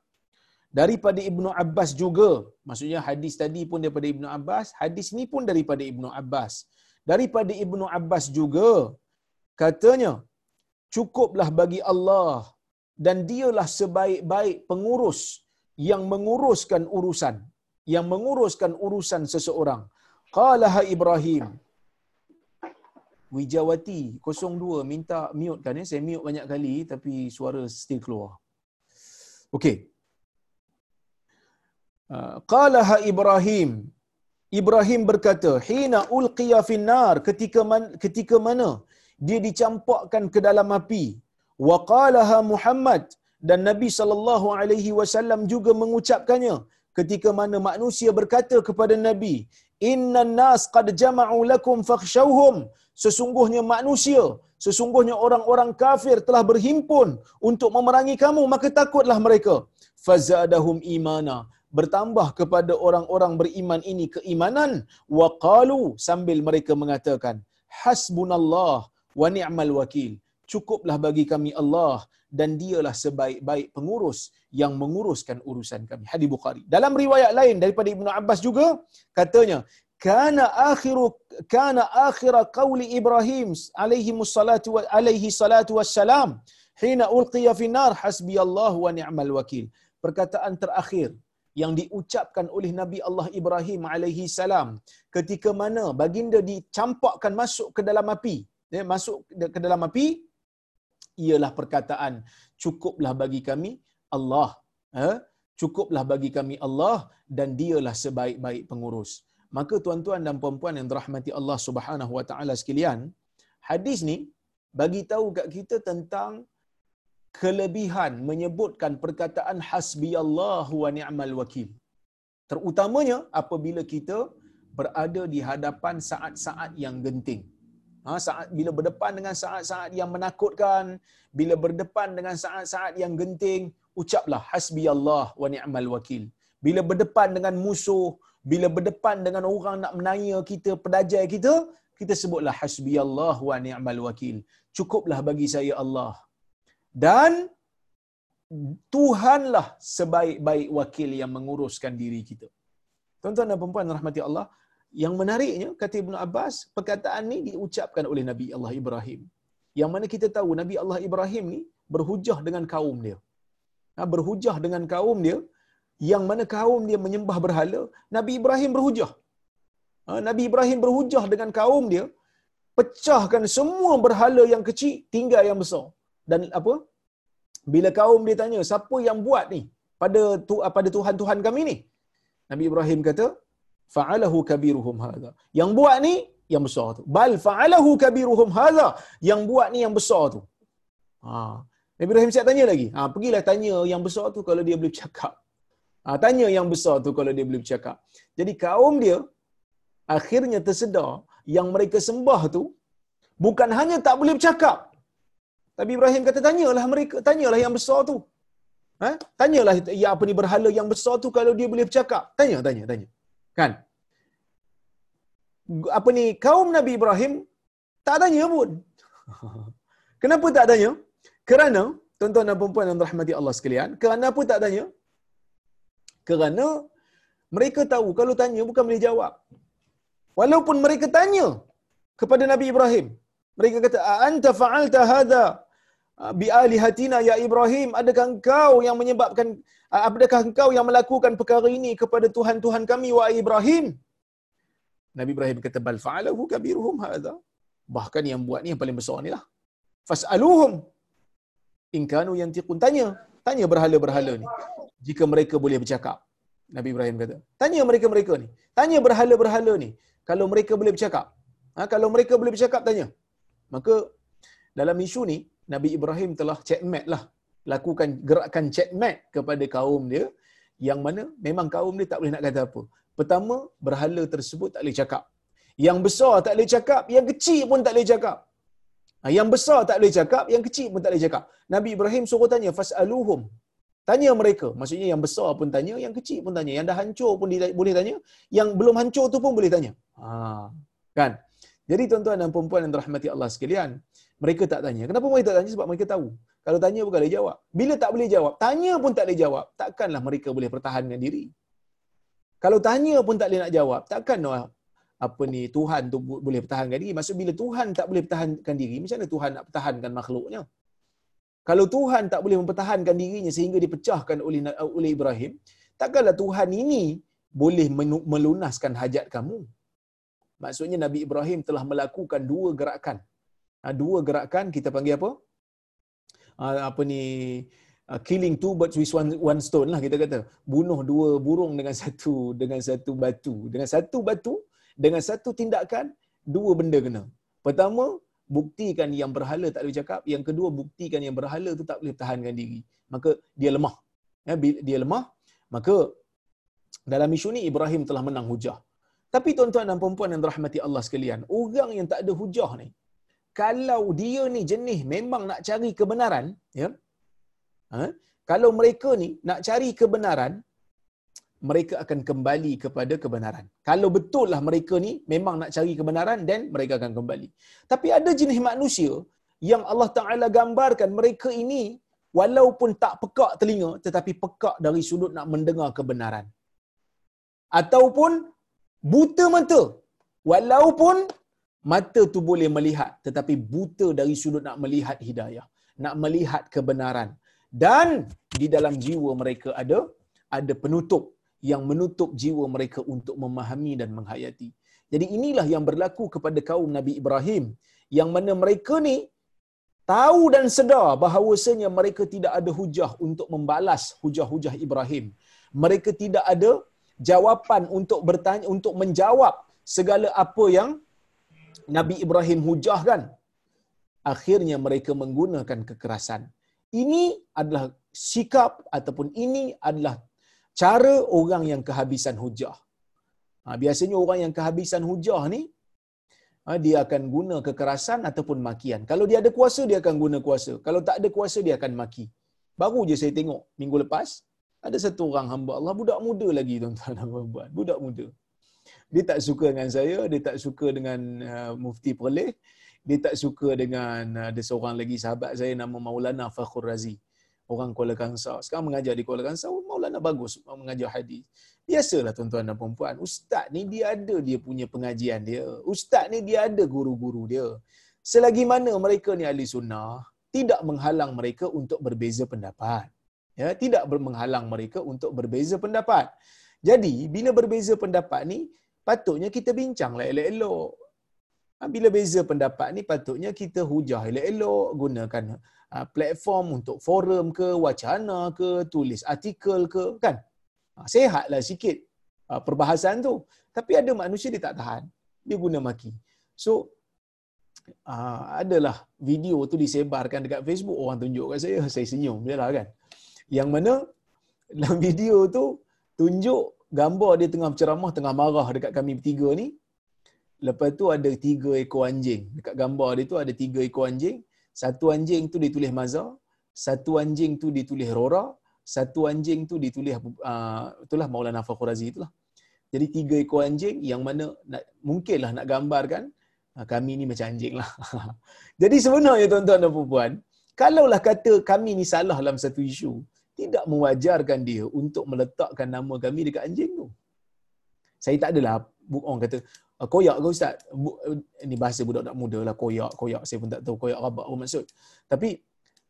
daripada Ibnu Abbas juga. Maksudnya hadis tadi pun daripada Ibnu Abbas, hadis ni pun daripada Ibnu Abbas. Daripada Ibnu Abbas juga katanya cukuplah bagi Allah dan dialah sebaik-baik pengurus yang menguruskan urusan yang menguruskan urusan seseorang. Qalaha Ibrahim. Wijawati 02 minta mute kan ya. Saya mute banyak kali tapi suara still keluar. Okey. Uh, qalaha Ibrahim Ibrahim berkata, "Hina ulqiya finnar ketika man, ketika mana dia dicampakkan ke dalam api." Wa qalaha Muhammad dan Nabi sallallahu alaihi wasallam juga mengucapkannya ketika mana manusia berkata kepada Nabi, "Innan nas qad jama'u lakum fakhshawhum." Sesungguhnya manusia, sesungguhnya orang-orang kafir telah berhimpun untuk memerangi kamu, maka takutlah mereka. Fazadahum imana. Bertambah kepada orang-orang beriman ini keimanan. Wa qalu sambil mereka mengatakan, Hasbunallah wa ni'mal wakil. Cukuplah bagi kami Allah dan dialah sebaik-baik pengurus yang menguruskan urusan kami. Hadis Bukhari. Dalam riwayat lain daripada Ibnu Abbas juga katanya, kana akhiru kana akhir qauli Ibrahim alaihi salatu wa alaihi salatu wassalam hina ulqiya fi nar hasbi Allah wa ni'mal wakil. Perkataan terakhir yang diucapkan oleh Nabi Allah Ibrahim alaihi salam. Ketika mana baginda dicampakkan masuk ke dalam api. Ya, masuk ke dalam api ialah perkataan cukuplah bagi kami Allah. Eh? cukuplah bagi kami Allah dan dialah sebaik-baik pengurus. Maka tuan-tuan dan puan-puan yang dirahmati Allah Subhanahu wa taala sekalian hadis ni bagi tahu kat kita tentang kelebihan menyebutkan perkataan hasbiyallahu wa ni'mal wakil. Terutamanya apabila kita berada di hadapan saat-saat yang genting. Ha, saat bila berdepan dengan saat-saat yang menakutkan bila berdepan dengan saat-saat yang genting ucaplah hasbiyallah wa ni'mal wakil. Bila berdepan dengan musuh bila berdepan dengan orang nak menanya kita pedajai kita kita sebutlah hasbiyallah wa ni'mal wakil. Cukuplah bagi saya Allah dan Tuhanlah sebaik-baik wakil yang menguruskan diri kita. Tuan-tuan dan puan rahmati Allah, yang menariknya kata Ibnu Abbas, perkataan ni diucapkan oleh Nabi Allah Ibrahim. Yang mana kita tahu Nabi Allah Ibrahim ni berhujah dengan kaum dia. Ha, berhujah dengan kaum dia yang mana kaum dia menyembah berhala, Nabi Ibrahim berhujah. Ha, Nabi Ibrahim berhujah dengan kaum dia, pecahkan semua berhala yang kecil, tinggal yang besar. Dan apa? Bila kaum dia tanya, siapa yang buat ni pada tu, pada Tuhan-Tuhan kami ni? Nabi Ibrahim kata, fa'alahu kabiruhum hadha. Yang buat ni yang besar tu. Bal fa'alahu kabiruhum hadha. Yang buat ni yang besar tu. Ha. Nabi Ibrahim siap tanya lagi. Ha, pergilah tanya yang besar tu kalau dia boleh bercakap. Ha, tanya yang besar tu kalau dia boleh bercakap. Jadi kaum dia akhirnya tersedar yang mereka sembah tu bukan hanya tak boleh bercakap. Nabi Ibrahim kata tanyalah mereka, tanyalah yang besar tu. Ha? Tanyalah ya apa ni berhala yang besar tu kalau dia boleh bercakap. Tanya, tanya, tanya. Kan? Apa ni kaum Nabi Ibrahim tak tanya pun. Kenapa tak tanya? Kerana tuan-tuan dan puan-puan yang rahmati Allah sekalian, kerana apa tak tanya? Kerana mereka tahu kalau tanya bukan boleh jawab. Walaupun mereka tanya kepada Nabi Ibrahim, mereka kata, "Anta fa'alta hadha bi alihatina ya Ibrahim? Adakah engkau yang menyebabkan adakah engkau yang melakukan perkara ini kepada tuhan-tuhan kami wa Ibrahim?" Nabi Ibrahim kata, "Bal fa'alahu kabiruhum hadha." Bahkan yang buat ni yang paling besar ni lah. Fas'aluhum in kanu yantiqun. Tanya, tanya berhala-berhala ni. Jika mereka boleh bercakap. Nabi Ibrahim kata, tanya mereka-mereka ni. Tanya berhala-berhala ni. Kalau mereka boleh bercakap. Ha, kalau mereka boleh bercakap, tanya. Maka dalam isu ni Nabi Ibrahim telah checkmate lah lakukan gerakan checkmate kepada kaum dia yang mana memang kaum dia tak boleh nak kata apa. Pertama, berhala tersebut tak boleh cakap. Yang besar tak boleh cakap, yang kecil pun tak boleh cakap. Ha, yang besar tak boleh cakap, yang kecil pun tak boleh cakap. Nabi Ibrahim suruh tanya, fas'aluhum. Tanya mereka. Maksudnya yang besar pun tanya, yang kecil pun tanya. Yang dah hancur pun boleh tanya. Yang belum hancur tu pun boleh tanya. Ha, kan? Jadi tuan-tuan dan puan-puan yang dirahmati Allah sekalian, mereka tak tanya. Kenapa mereka tak tanya? Sebab mereka tahu. Kalau tanya bukan boleh jawab. Bila tak boleh jawab, tanya pun tak boleh jawab, takkanlah mereka boleh pertahankan diri. Kalau tanya pun tak boleh nak jawab, takkan apa ni Tuhan tu boleh pertahankan diri. Maksud bila Tuhan tak boleh pertahankan diri, macam mana Tuhan nak pertahankan makhluknya? Kalau Tuhan tak boleh mempertahankan dirinya sehingga dipecahkan oleh oleh Ibrahim, takkanlah Tuhan ini boleh melunaskan hajat kamu. Maksudnya Nabi Ibrahim telah melakukan dua gerakan. Ha, dua gerakan kita panggil apa? Ha, apa ni? uh, killing two birds with one, one stone lah kita kata. Bunuh dua burung dengan satu dengan satu batu. Dengan satu batu, dengan satu tindakan, dua benda kena. Pertama, buktikan yang berhala tak boleh cakap. Yang kedua, buktikan yang berhala tu tak boleh tahankan diri. Maka dia lemah. Ya, dia lemah, maka dalam isu ni Ibrahim telah menang hujah. Tapi tuan-tuan dan puan-puan yang dirahmati Allah sekalian, orang yang tak ada hujah ni, kalau dia ni jenis memang nak cari kebenaran, ya. Ha? Kalau mereka ni nak cari kebenaran, mereka akan kembali kepada kebenaran. Kalau betul lah mereka ni memang nak cari kebenaran, then mereka akan kembali. Tapi ada jenis manusia yang Allah Ta'ala gambarkan mereka ini walaupun tak pekak telinga, tetapi pekak dari sudut nak mendengar kebenaran. Ataupun buta mata. Walaupun mata tu boleh melihat tetapi buta dari sudut nak melihat hidayah, nak melihat kebenaran. Dan di dalam jiwa mereka ada ada penutup yang menutup jiwa mereka untuk memahami dan menghayati. Jadi inilah yang berlaku kepada kaum Nabi Ibrahim yang mana mereka ni tahu dan sedar bahawasanya mereka tidak ada hujah untuk membalas hujah-hujah Ibrahim. Mereka tidak ada jawapan untuk bertanya untuk menjawab segala apa yang Nabi Ibrahim hujahkan. Akhirnya mereka menggunakan kekerasan. Ini adalah sikap ataupun ini adalah cara orang yang kehabisan hujah. Ha, biasanya orang yang kehabisan hujah ni ha, dia akan guna kekerasan ataupun makian. Kalau dia ada kuasa dia akan guna kuasa. Kalau tak ada kuasa dia akan maki. Baru je saya tengok minggu lepas ada satu orang hamba Allah budak muda lagi tuan-tuan dan puan budak muda dia tak suka dengan saya dia tak suka dengan uh, mufti Perleh dia tak suka dengan uh, ada seorang lagi sahabat saya nama Maulana Fakhur Razi. Orang Kuala Kangsar sekarang mengajar di Kuala Kangsar Maulana bagus mengajar hadis. Biasalah tuan-tuan dan puan ustaz ni dia ada dia punya pengajian dia. Ustaz ni dia ada guru-guru dia. Selagi mana mereka ni ahli sunnah tidak menghalang mereka untuk berbeza pendapat. Ya tidak menghalang mereka untuk berbeza pendapat. Jadi bila berbeza pendapat ni patutnya kita bincanglah elok-elok. Ha, bila beza pendapat ni patutnya kita hujah elok-elok gunakan ha, platform untuk forum ke wacana ke tulis artikel ke kan? Ha, sehatlah sikit perbahasan tu. Tapi ada manusia dia tak tahan. Dia guna maki. So adalah video tu disebarkan dekat Facebook orang tunjuk kat saya saya senyum je lah kan. Yang mana dalam video tu tunjuk gambar dia tengah berceramah tengah marah dekat kami bertiga ni. Lepas tu ada tiga ekor anjing. Dekat gambar dia tu ada tiga ekor anjing. Satu anjing tu ditulis mazar satu anjing tu ditulis rora satu anjing tu ditulis uh, itulah Maulana Fakhr Razi itulah. Jadi tiga ekor anjing yang mana nak, mungkinlah nak gambarkan uh, kami ni macam anjing lah. Jadi sebenarnya tuan-tuan dan puan kalaulah kata kami ni salah dalam satu isu tidak mewajarkan dia untuk meletakkan nama kami dekat anjing tu. Saya tak adalah orang kata ah, koyak ke ustaz? Ini bahasa budak-budak muda lah koyak, koyak. Saya pun tak tahu koyak apa apa maksud. Tapi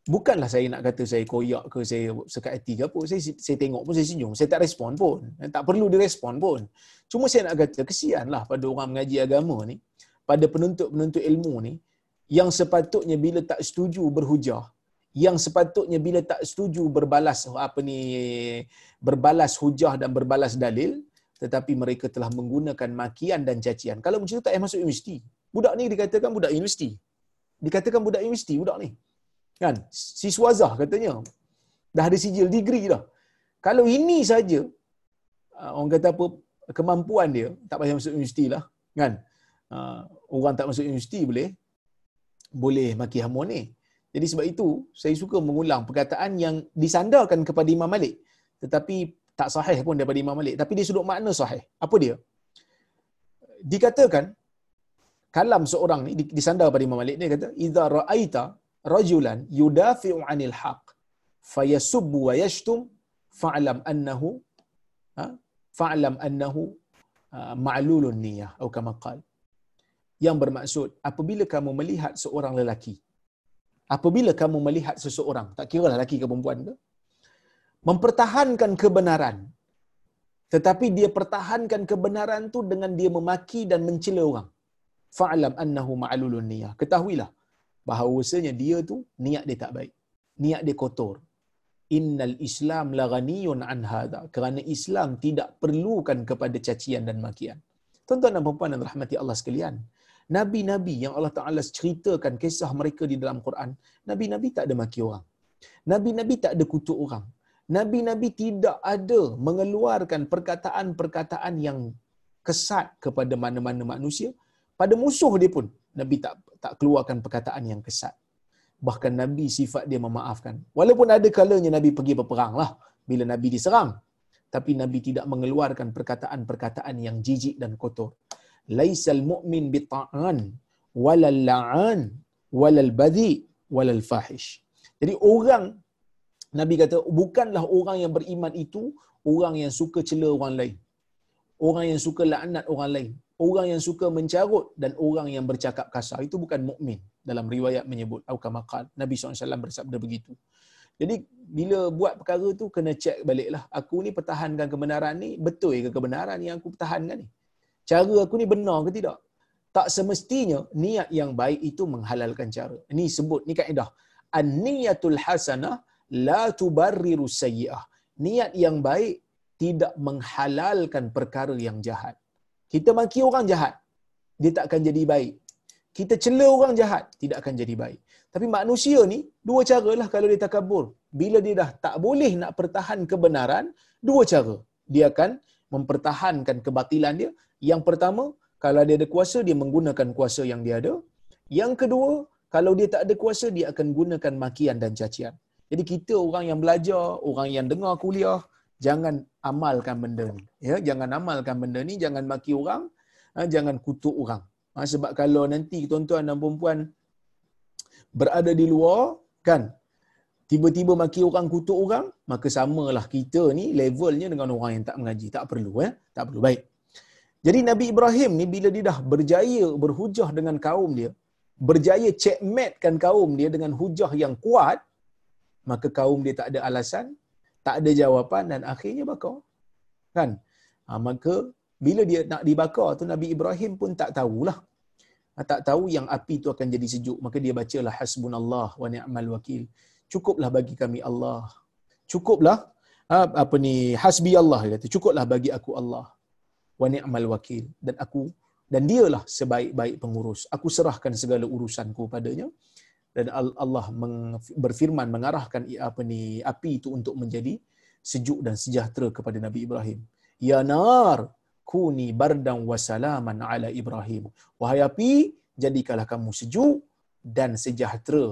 bukanlah saya nak kata saya koyak ke saya sekat hati ke apa. Saya, saya tengok pun saya senyum. Saya tak respon pun. Tak perlu direspon pun. Cuma saya nak kata kesianlah pada orang mengaji agama ni. Pada penuntut-penuntut ilmu ni. Yang sepatutnya bila tak setuju berhujah yang sepatutnya bila tak setuju berbalas apa ni berbalas hujah dan berbalas dalil tetapi mereka telah menggunakan makian dan cacian. Kalau macam tu tak masuk universiti. Budak ni dikatakan budak universiti. Dikatakan budak universiti budak ni. Kan? Siswa Zah katanya. Dah ada sijil degree dah. Kalau ini saja ah, orang kata apa kemampuan dia tak payah masuk universiti lah. Kan? Ah, orang tak masuk universiti boleh boleh maki hamun ni. Jadi sebab itu saya suka mengulang perkataan yang disandarkan kepada Imam Malik tetapi tak sahih pun daripada Imam Malik tapi dia sudut makna sahih. Apa dia? Dikatakan kalam seorang ni disandar pada Imam Malik ni kata idza ra'aita rajulan yudafi'u 'anil haqq fayasubbu wa yashtum fa'lam annahu ha? fa'lam annahu uh, ma'lulun niyyah atau kama qala yang bermaksud apabila kamu melihat seorang lelaki apabila kamu melihat seseorang, tak kira lah lelaki ke perempuan ke, mempertahankan kebenaran, tetapi dia pertahankan kebenaran tu dengan dia memaki dan mencela orang. Fa'alam annahu ma'alulun niyah. Ketahuilah bahawasanya dia tu niat dia tak baik. Niat dia kotor. innal islam la ghaniyun an hadha kerana Islam tidak perlukan kepada cacian dan makian. Tuan-tuan dan puan yang rahmati Allah sekalian, nabi-nabi yang Allah Taala ceritakan kisah mereka di dalam Quran, nabi-nabi tak ada maki orang. Nabi-nabi tak ada kutuk orang. Nabi-nabi tidak ada mengeluarkan perkataan-perkataan yang kesat kepada mana-mana manusia. Pada musuh dia pun, Nabi tak tak keluarkan perkataan yang kesat. Bahkan Nabi sifat dia memaafkan. Walaupun ada kalanya Nabi pergi berperang lah bila Nabi diserang. Tapi Nabi tidak mengeluarkan perkataan-perkataan yang jijik dan kotor. Laisal mu'min bita'an walal la'an walal badhi walal fahish. Jadi orang Nabi kata bukanlah orang yang beriman itu orang yang suka cela orang lain. Orang yang suka laknat orang lain. Orang yang suka mencarut dan orang yang bercakap kasar. Itu bukan mukmin dalam riwayat menyebut. Aukamakal. Nabi SAW bersabda begitu. Jadi bila buat perkara tu kena cek baliklah. Aku ni pertahankan kebenaran ni betul ke kebenaran yang aku pertahankan ni? Cara aku ni benar ke tidak? Tak semestinya niat yang baik itu menghalalkan cara. Ini sebut ni kaedah. An-niyatul hasanah la tubarriru sayyi'ah. Niat yang baik tidak menghalalkan perkara yang jahat. Kita maki orang jahat, dia tak akan jadi baik. Kita cela orang jahat, tidak akan jadi baik. Tapi manusia ni, dua cara lah kalau dia takabur. Bila dia dah tak boleh nak pertahan kebenaran, dua cara. Dia akan mempertahankan kebatilan dia. Yang pertama, kalau dia ada kuasa, dia menggunakan kuasa yang dia ada. Yang kedua, kalau dia tak ada kuasa, dia akan gunakan makian dan cacian. Jadi kita orang yang belajar, orang yang dengar kuliah, jangan amalkan benda ni. Ya, jangan amalkan benda ni, jangan maki orang, ha, jangan kutuk orang. Ha, sebab kalau nanti tuan-tuan dan puan berada di luar, kan, tiba-tiba maki orang, kutuk orang, maka samalah kita ni levelnya dengan orang yang tak mengaji. Tak perlu. Ya? Tak perlu. Baik. Jadi Nabi Ibrahim ni bila dia dah berjaya berhujah dengan kaum dia, berjaya checkmatekan kaum dia dengan hujah yang kuat, maka kaum dia tak ada alasan tak ada jawapan dan akhirnya bakar. Kan? Ha, maka bila dia nak dibakar tu Nabi Ibrahim pun tak tahulah. Ha, tak tahu yang api tu akan jadi sejuk. Maka dia bacalah hasbunallah wa ni'mal wakil. Cukuplah bagi kami Allah. Cukuplah ha, apa ni hasbi Allah dia kata. Cukuplah bagi aku Allah. Wa ni'mal wakil dan aku dan dialah sebaik-baik pengurus. Aku serahkan segala urusanku padanya dan Allah berfirman mengarahkan apa ni api itu untuk menjadi sejuk dan sejahtera kepada Nabi Ibrahim. Ya nar kuni bardan wa salaman ala Ibrahim. Wahai api, jadikanlah kamu sejuk dan sejahtera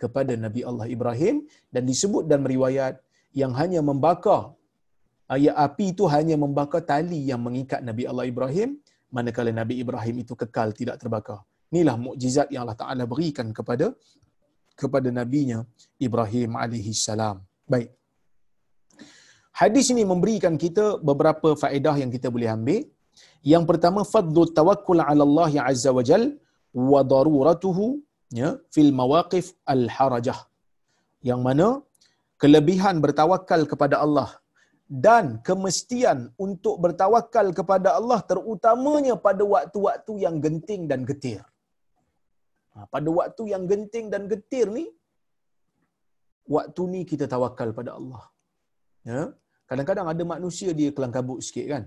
kepada Nabi Allah Ibrahim dan disebut dalam riwayat yang hanya membakar ayat api itu hanya membakar tali yang mengikat Nabi Allah Ibrahim manakala Nabi Ibrahim itu kekal tidak terbakar. Inilah mukjizat yang Allah Taala berikan kepada kepada nabinya Ibrahim alaihi salam. Baik. Hadis ini memberikan kita beberapa faedah yang kita boleh ambil. Yang pertama fadlu tawakkul ala Allah azza wa jal wa daruratuhu ya fil mawaqif al harajah. Yang mana kelebihan bertawakal kepada Allah dan kemestian untuk bertawakal kepada Allah terutamanya pada waktu-waktu yang genting dan getir. Ha, pada waktu yang genting dan getir ni, waktu ni kita tawakal pada Allah. Ya? Kadang-kadang ada manusia dia kelang kabut sikit kan.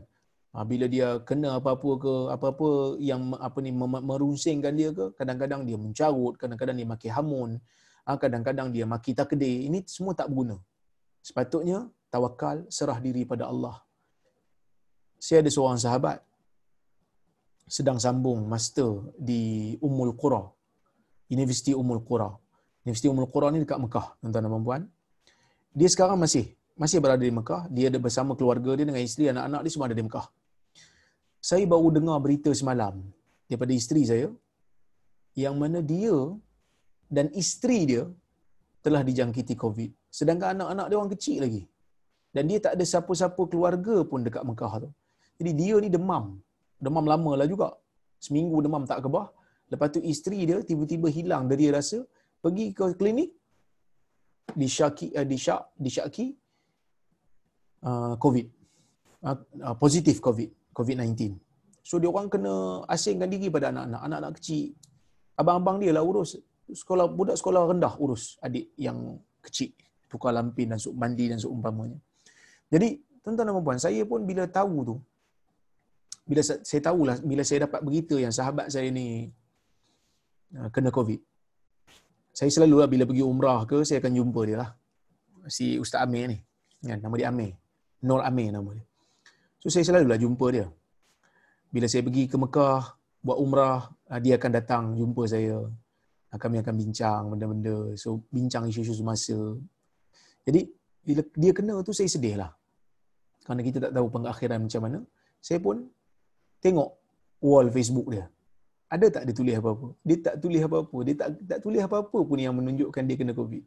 Ha, bila dia kena apa-apa ke, apa-apa yang apa ni merungsingkan dia ke, kadang-kadang dia mencarut, kadang-kadang dia maki hamun, ha, kadang-kadang dia maki takdir. Ini semua tak berguna. Sepatutnya tawakal, serah diri pada Allah. Saya ada seorang sahabat sedang sambung master di Ummul Qura Universiti Umul Qura. Universiti Umul Qura ni dekat Mekah, tuan-tuan dan puan. Dia sekarang masih masih berada di Mekah. Dia ada bersama keluarga dia dengan isteri, anak-anak dia semua ada di Mekah. Saya baru dengar berita semalam daripada isteri saya yang mana dia dan isteri dia telah dijangkiti COVID. Sedangkan anak-anak dia orang kecil lagi. Dan dia tak ada siapa-siapa keluarga pun dekat Mekah tu. Jadi dia ni demam. Demam lama lah juga. Seminggu demam tak kebah. Lepas tu isteri dia tiba-tiba hilang dari rasa pergi ke klinik disyaki uh, disyak disyaki uh, covid uh, uh, positif covid covid-19 so dia orang kena asingkan diri pada anak-anak anak-anak kecil abang-abang dia lah urus sekolah budak sekolah rendah urus adik yang kecil tukar lampin dan sup mandi dan seumpamanya. Jadi, tuan-tuan dan puan, saya pun bila tahu tu, bila saya tahulah, bila saya dapat berita yang sahabat saya ni uh, kena COVID, saya selalu lah bila pergi umrah ke, saya akan jumpa dia lah. Si Ustaz Amir ni. Ya, nama dia Amir. Nur Amir nama dia. So, saya selalu lah jumpa dia. Bila saya pergi ke Mekah, buat umrah, ah, dia akan datang jumpa saya. Ah, kami akan bincang benda-benda. So, bincang isu-isu semasa. Jadi, bila dia kena tu, saya sedih lah. Kerana kita tak tahu pengakhiran macam mana. Saya pun tengok wall Facebook dia. Ada tak dia tulis apa-apa? Dia tak tulis apa-apa. Dia tak tak tulis apa-apa pun yang menunjukkan dia kena COVID.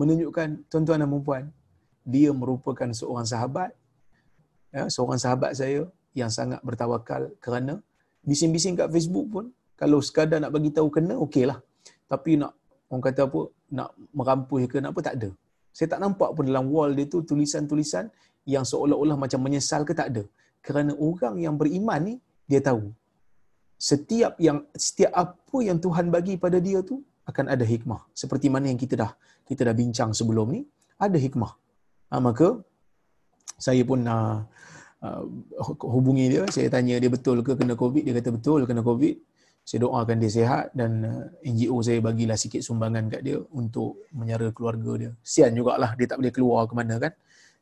Menunjukkan tuan-tuan dan puan, dia merupakan seorang sahabat, ya, seorang sahabat saya yang sangat bertawakal kerana bising-bising kat Facebook pun, kalau sekadar nak bagi tahu kena, okeylah. Tapi nak orang kata apa, nak merampuh ke nak apa tak ada. Saya tak nampak pun dalam wall dia tu tulisan-tulisan yang seolah-olah macam menyesal ke tak ada. Kerana orang yang beriman ni dia tahu setiap yang setiap apa yang Tuhan bagi pada dia tu akan ada hikmah. Seperti mana yang kita dah kita dah bincang sebelum ni, ada hikmah. Ha, maka saya pun uh, uh, hubungi dia, saya tanya dia betul ke kena COVID, dia kata betul kena COVID. Saya doakan dia sihat dan uh, NGO saya bagilah sikit sumbangan kat dia untuk menyara keluarga dia. Sian jugalah dia tak boleh keluar ke mana kan.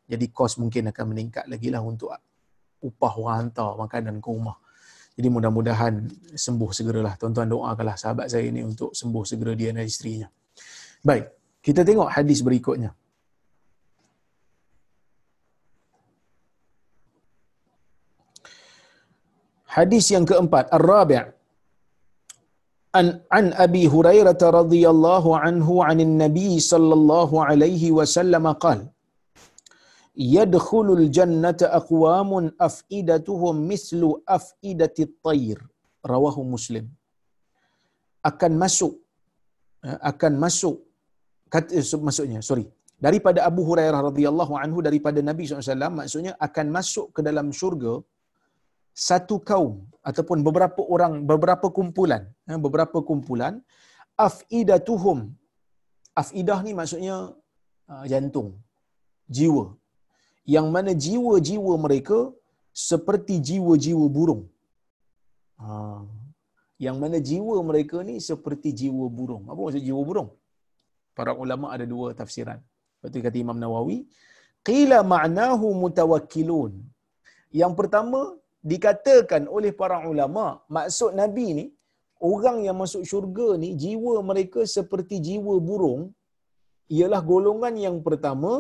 Jadi kos mungkin akan meningkat lagi lah untuk upah orang hantar makanan ke rumah. Jadi mudah-mudahan sembuh segeralah. Tuan-tuan doakanlah sahabat saya ini untuk sembuh segera dia dan isterinya. Baik, kita tengok hadis berikutnya. Hadis yang keempat, Ar-Rabi' an an Abi Hurairah radhiyallahu anhu 'anil Nabi sallallahu alaihi wasallam qala yadkhulul jannata aqwamun afidatuhum mislu afidati tayr rawahu muslim. Akan masuk eh, akan masuk kata, eh, maksudnya sorry. Daripada Abu Hurairah radhiyallahu anhu daripada Nabi SAW maksudnya akan masuk ke dalam syurga satu kaum ataupun beberapa orang beberapa kumpulan eh, beberapa kumpulan afidatuhum. Afidah ni maksudnya jantung jiwa yang mana jiwa-jiwa mereka seperti jiwa-jiwa burung. Ha. Yang mana jiwa mereka ni seperti jiwa burung. Apa maksud jiwa burung? Para ulama ada dua tafsiran. Seperti kata Imam Nawawi, qila ma'nahu mutawakkilun. Yang pertama dikatakan oleh para ulama, maksud Nabi ni orang yang masuk syurga ni jiwa mereka seperti jiwa burung ialah golongan yang pertama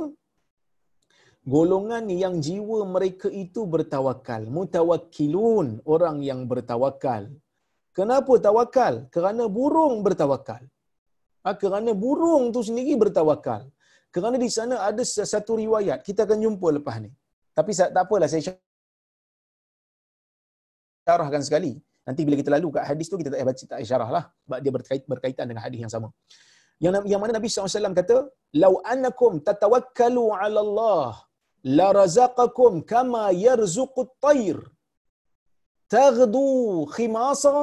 golongan yang jiwa mereka itu bertawakal. Mutawakkilun orang yang bertawakal. Kenapa tawakal? Kerana burung bertawakal. Ha, kerana burung tu sendiri bertawakal. Kerana di sana ada satu riwayat. Kita akan jumpa lepas ni. Tapi tak apalah saya syarahkan sekali. Nanti bila kita lalu kat hadis tu kita tak baca tak syarah lah. Sebab dia berkaitan dengan hadis yang sama. Yang, yang mana Nabi SAW kata lau annakum tatawakkalu ala Allah la razaqakum kama yarzuqu at-tayr. Taghdu khimasa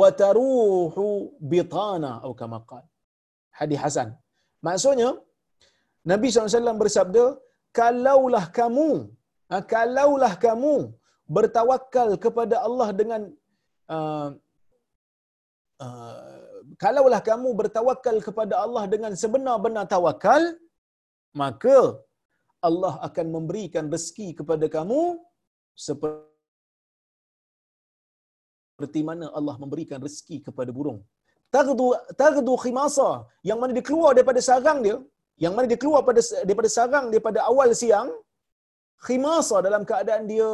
wa taruhu bitana. Atau kama qala. Hadis hasan. Maksudnya Nabi SAW bersabda kalaulah kamu ha, kalaulah kamu bertawakal kepada Allah dengan uh, uh, kalaulah kamu bertawakal kepada Allah dengan sebenar-benar tawakal maka Allah akan memberikan rezeki kepada kamu seperti mana Allah memberikan rezeki kepada burung. Tagdu tagdu khimasa yang mana dia keluar daripada sarang dia, yang mana dia keluar pada daripada sarang daripada awal siang, khimasa dalam keadaan dia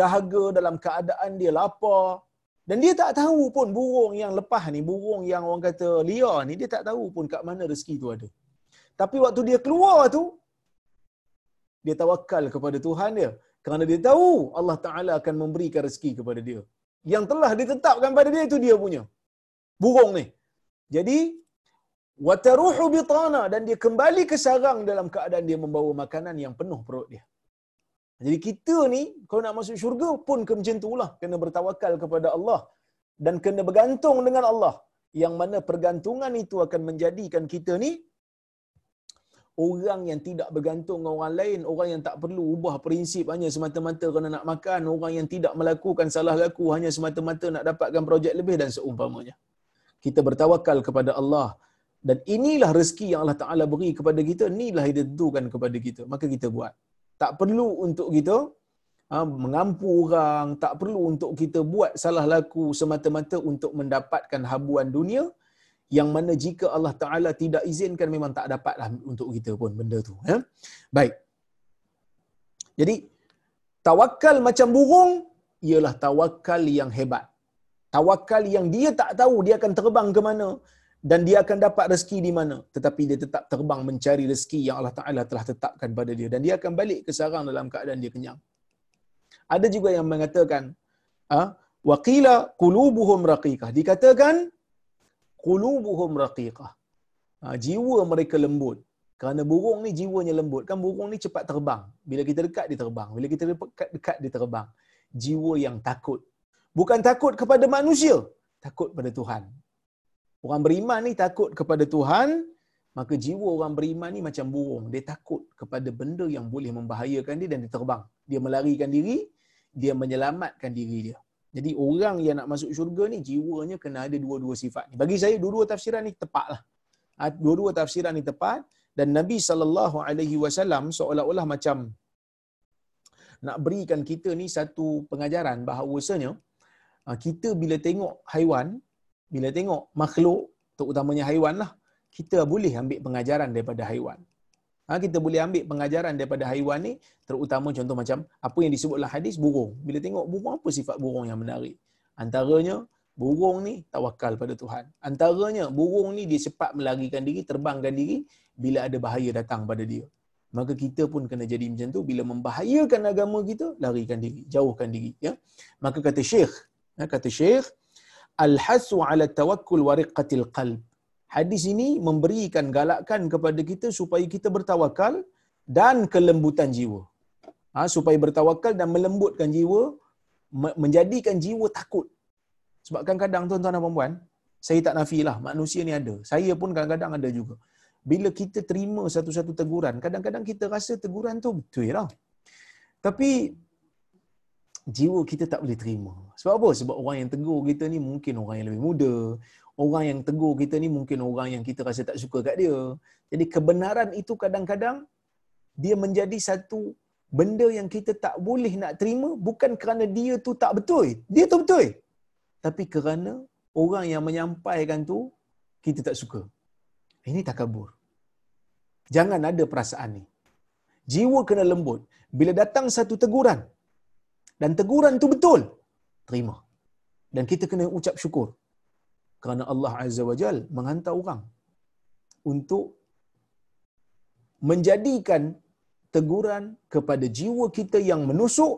dahaga, dalam keadaan dia lapar dan dia tak tahu pun burung yang lepas ni, burung yang orang kata liar ni dia tak tahu pun kat mana rezeki tu ada. Tapi waktu dia keluar tu, dia tawakal kepada Tuhan dia. Kerana dia tahu Allah Taala akan memberikan rezeki kepada dia. Yang telah ditetapkan pada dia itu dia punya. Burung ni. Jadi wataruhu bitana. Dan dia kembali ke sarang dalam keadaan dia membawa makanan yang penuh perut dia. Jadi kita ni kalau nak masuk syurga pun ke macam itulah kena bertawakal kepada Allah. Dan kena bergantung dengan Allah. Yang mana pergantungan itu akan menjadikan kita ni orang yang tidak bergantung dengan orang lain, orang yang tak perlu ubah prinsip hanya semata-mata kerana nak makan, orang yang tidak melakukan salah laku hanya semata-mata nak dapatkan projek lebih dan seumpamanya. Kita bertawakal kepada Allah dan inilah rezeki yang Allah Taala beri kepada kita, inilah yang ditentukan kepada kita. Maka kita buat. Tak perlu untuk kita ha, mengampu orang, tak perlu untuk kita buat salah laku semata-mata untuk mendapatkan habuan dunia, yang mana jika Allah Taala tidak izinkan memang tak dapatlah untuk kita pun benda tu ya. Baik. Jadi tawakal macam burung ialah tawakal yang hebat. Tawakal yang dia tak tahu dia akan terbang ke mana dan dia akan dapat rezeki di mana. Tetapi dia tetap terbang mencari rezeki yang Allah Taala telah tetapkan pada dia. Dan dia akan balik ke sarang dalam keadaan dia kenyang. Ada juga yang mengatakan ah waqila qulubuhum raqiqah. Dikatakan qulubuhum raqiqah. Ha, jiwa mereka lembut. Kerana burung ni jiwanya lembut. Kan burung ni cepat terbang. Bila kita dekat dia terbang. Bila kita dekat dekat dia terbang. Jiwa yang takut. Bukan takut kepada manusia, takut pada Tuhan. Orang beriman ni takut kepada Tuhan, maka jiwa orang beriman ni macam burung. Dia takut kepada benda yang boleh membahayakan dia dan dia terbang. Dia melarikan diri, dia menyelamatkan diri dia. Jadi orang yang nak masuk syurga ni jiwanya kena ada dua-dua sifat ni. Bagi saya dua-dua tafsiran ni tepatlah. Ha, dua-dua tafsiran ni tepat dan Nabi sallallahu alaihi wasallam seolah-olah macam nak berikan kita ni satu pengajaran bahawasanya ha, kita bila tengok haiwan, bila tengok makhluk, terutamanya haiwan lah, kita boleh ambil pengajaran daripada haiwan. Ha, kita boleh ambil pengajaran daripada haiwan ni, terutama contoh macam apa yang disebutlah hadis burung. Bila tengok burung, apa sifat burung yang menarik? Antaranya, burung ni tawakal pada Tuhan. Antaranya, burung ni dia cepat melarikan diri, terbangkan diri bila ada bahaya datang pada dia. Maka kita pun kena jadi macam tu. Bila membahayakan agama kita, larikan diri, jauhkan diri. Ya? Maka kata Syekh, ya, kata Syekh, Al-hasu ala tawakkul wariqatil qalb hadis ini memberikan galakan kepada kita supaya kita bertawakal dan kelembutan jiwa. Ha, supaya bertawakal dan melembutkan jiwa, menjadikan jiwa takut. Sebab kadang-kadang tuan-tuan dan puan saya tak nafilah, manusia ni ada. Saya pun kadang-kadang ada juga. Bila kita terima satu-satu teguran, kadang-kadang kita rasa teguran tu betul lah. Tapi jiwa kita tak boleh terima. Sebab apa? Sebab orang yang tegur kita ni mungkin orang yang lebih muda, orang yang tegur kita ni mungkin orang yang kita rasa tak suka kat dia. Jadi kebenaran itu kadang-kadang dia menjadi satu benda yang kita tak boleh nak terima bukan kerana dia tu tak betul. Dia tu betul. Tapi kerana orang yang menyampaikan tu kita tak suka. Ini takabur. Jangan ada perasaan ni. Jiwa kena lembut. Bila datang satu teguran dan teguran tu betul, terima. Dan kita kena ucap syukur kerana Allah Azza wa Jal menghantar orang untuk menjadikan teguran kepada jiwa kita yang menusuk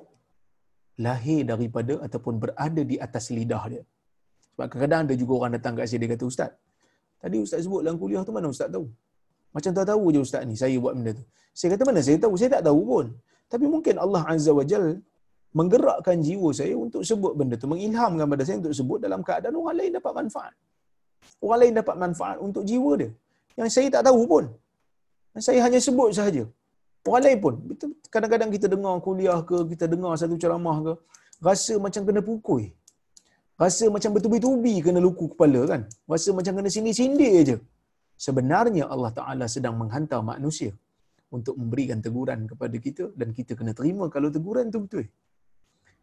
lahir daripada ataupun berada di atas lidah dia. Sebab kadang-kadang ada juga orang datang kat saya dia kata ustaz. Tadi ustaz sebut dalam kuliah tu mana ustaz tahu? Macam tak tahu je ustaz ni saya buat benda tu. Saya kata mana saya tahu? Saya tak tahu pun. Tapi mungkin Allah Azza wa Jal menggerakkan jiwa saya untuk sebut benda tu, mengilhamkan pada saya untuk sebut dalam keadaan orang lain dapat manfaat. Orang lain dapat manfaat untuk jiwa dia. Yang saya tak tahu pun. Saya hanya sebut sahaja. Orang lain pun. Kadang-kadang kita dengar kuliah ke, kita dengar satu ceramah ke, rasa macam kena pukul. Rasa macam bertubi-tubi kena luku kepala kan. Rasa macam kena sindir-sindir je. Sebenarnya Allah Ta'ala sedang menghantar manusia untuk memberikan teguran kepada kita dan kita kena terima kalau teguran tu betul.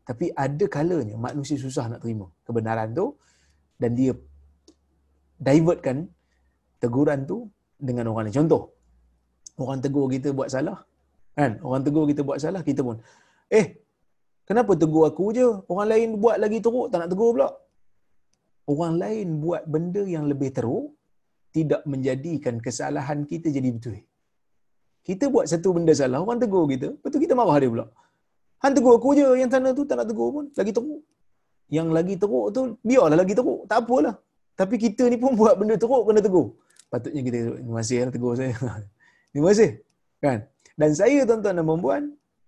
Tapi ada kalanya manusia susah nak terima kebenaran tu dan dia divertkan teguran tu dengan orang lain. Contoh, orang tegur kita buat salah, kan? Orang tegur kita buat salah, kita pun, eh, kenapa tegur aku je? Orang lain buat lagi teruk, tak nak tegur pula. Orang lain buat benda yang lebih teruk, tidak menjadikan kesalahan kita jadi betul. Kita buat satu benda salah, orang tegur kita, betul kita marah dia pula. Han tegur aku je yang sana tu tak nak tegur pun. Lagi teruk. Yang lagi teruk tu biarlah lagi teruk. Tak apalah. Tapi kita ni pun buat benda teruk kena tegur. Patutnya kita terima kasih lah tegur saya. terima kasih. Kan? Dan saya tuan-tuan dan puan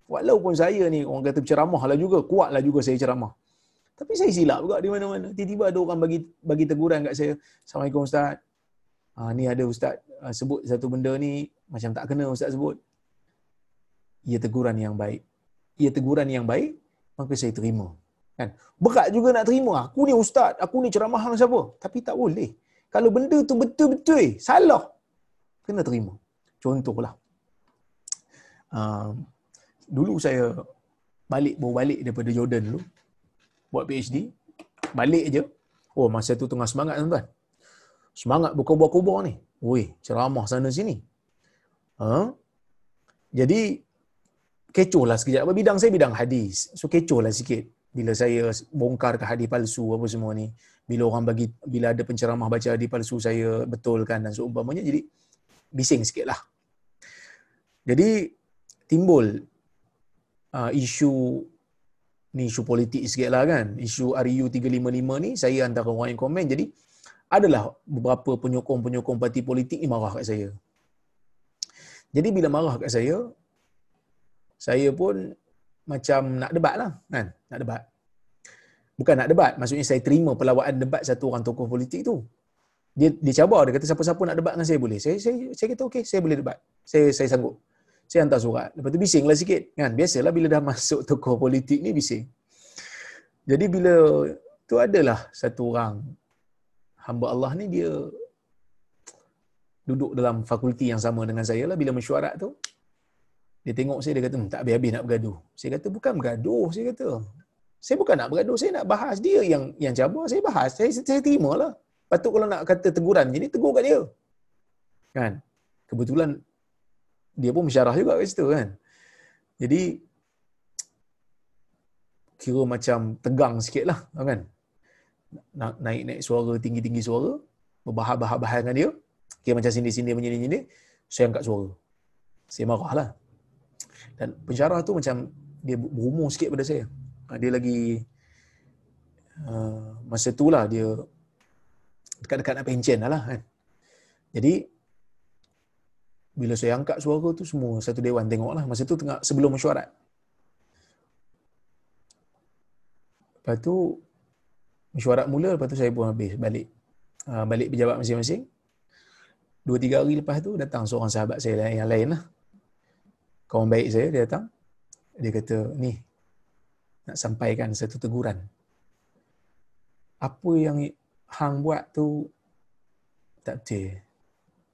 walaupun saya ni orang kata ceramah lah juga, kuat lah juga saya ceramah. Tapi saya silap juga di mana-mana. Tiba-tiba ada orang bagi bagi teguran kat saya. Assalamualaikum Ustaz. Ha, ni ada ustaz uh, sebut satu benda ni macam tak kena ustaz sebut. Ia teguran yang baik. Ia teguran yang baik, maka saya terima. Kan? Berat juga nak terima. Aku ni ustaz, aku ni ceramah hang siapa? Tapi tak boleh. Kalau benda tu betul-betul salah, kena terima. Contohlah. Uh, dulu saya balik baru balik daripada Jordan dulu buat PhD balik je oh masa tu tengah semangat tuan-tuan semangat berkobar-kobar ni weh ceramah sana sini ha jadi kecoh lah sekejap bidang saya bidang hadis. So kecoh lah sikit. Bila saya bongkar ke hadis palsu apa semua ni bila orang bagi bila ada penceramah baca hadis palsu saya betulkan dan seumpamanya jadi bising sikit lah jadi timbul uh, isu ni isu politik sikit lah kan. Isu RU 355 ni saya antara orang yang komen. Jadi adalah beberapa penyokong-penyokong parti politik ni marah kat saya. Jadi bila marah kat saya saya pun macam nak debat lah kan nak debat bukan nak debat maksudnya saya terima pelawaan debat satu orang tokoh politik tu dia dia cabar dia kata siapa-siapa nak debat dengan saya boleh saya saya saya kata okey saya boleh debat saya saya sanggup saya hantar surat. Lepas tu bising lah sikit. Kan? Biasalah bila dah masuk tokoh politik ni bising. Jadi bila tu adalah satu orang hamba Allah ni dia duduk dalam fakulti yang sama dengan saya lah bila mesyuarat tu. Dia tengok saya, dia kata, hmm, tak habis-habis nak bergaduh. Saya kata, bukan bergaduh, saya kata. Saya bukan nak bergaduh, saya nak bahas dia yang yang cabar, saya bahas. Saya, saya terima lah. Patut kalau nak kata teguran, jadi tegur kat dia. Kan? Kebetulan dia pun mensyarah juga kat situ kan. Jadi kira macam tegang sikit lah kan. Naik-naik suara, tinggi-tinggi suara, berbahas-bahas dengan dia. Kira macam sini-sini menyini-nyini, saya angkat suara. Saya marah lah. Dan pensyarah tu macam dia berumur sikit pada saya. Ha, dia lagi uh, masa tu lah dia dekat-dekat nak pencen lah, lah kan. Jadi bila saya angkat suara tu semua satu dewan tengok lah. Masa tu tengah sebelum mesyuarat. Lepas tu mesyuarat mula lepas tu saya pun habis balik. Uh, balik pejabat masing-masing. Dua tiga hari lepas tu datang seorang sahabat saya yang lain lah. Kawan baik saya dia datang. Dia kata ni nak sampaikan satu teguran. Apa yang hang buat tu tak betul.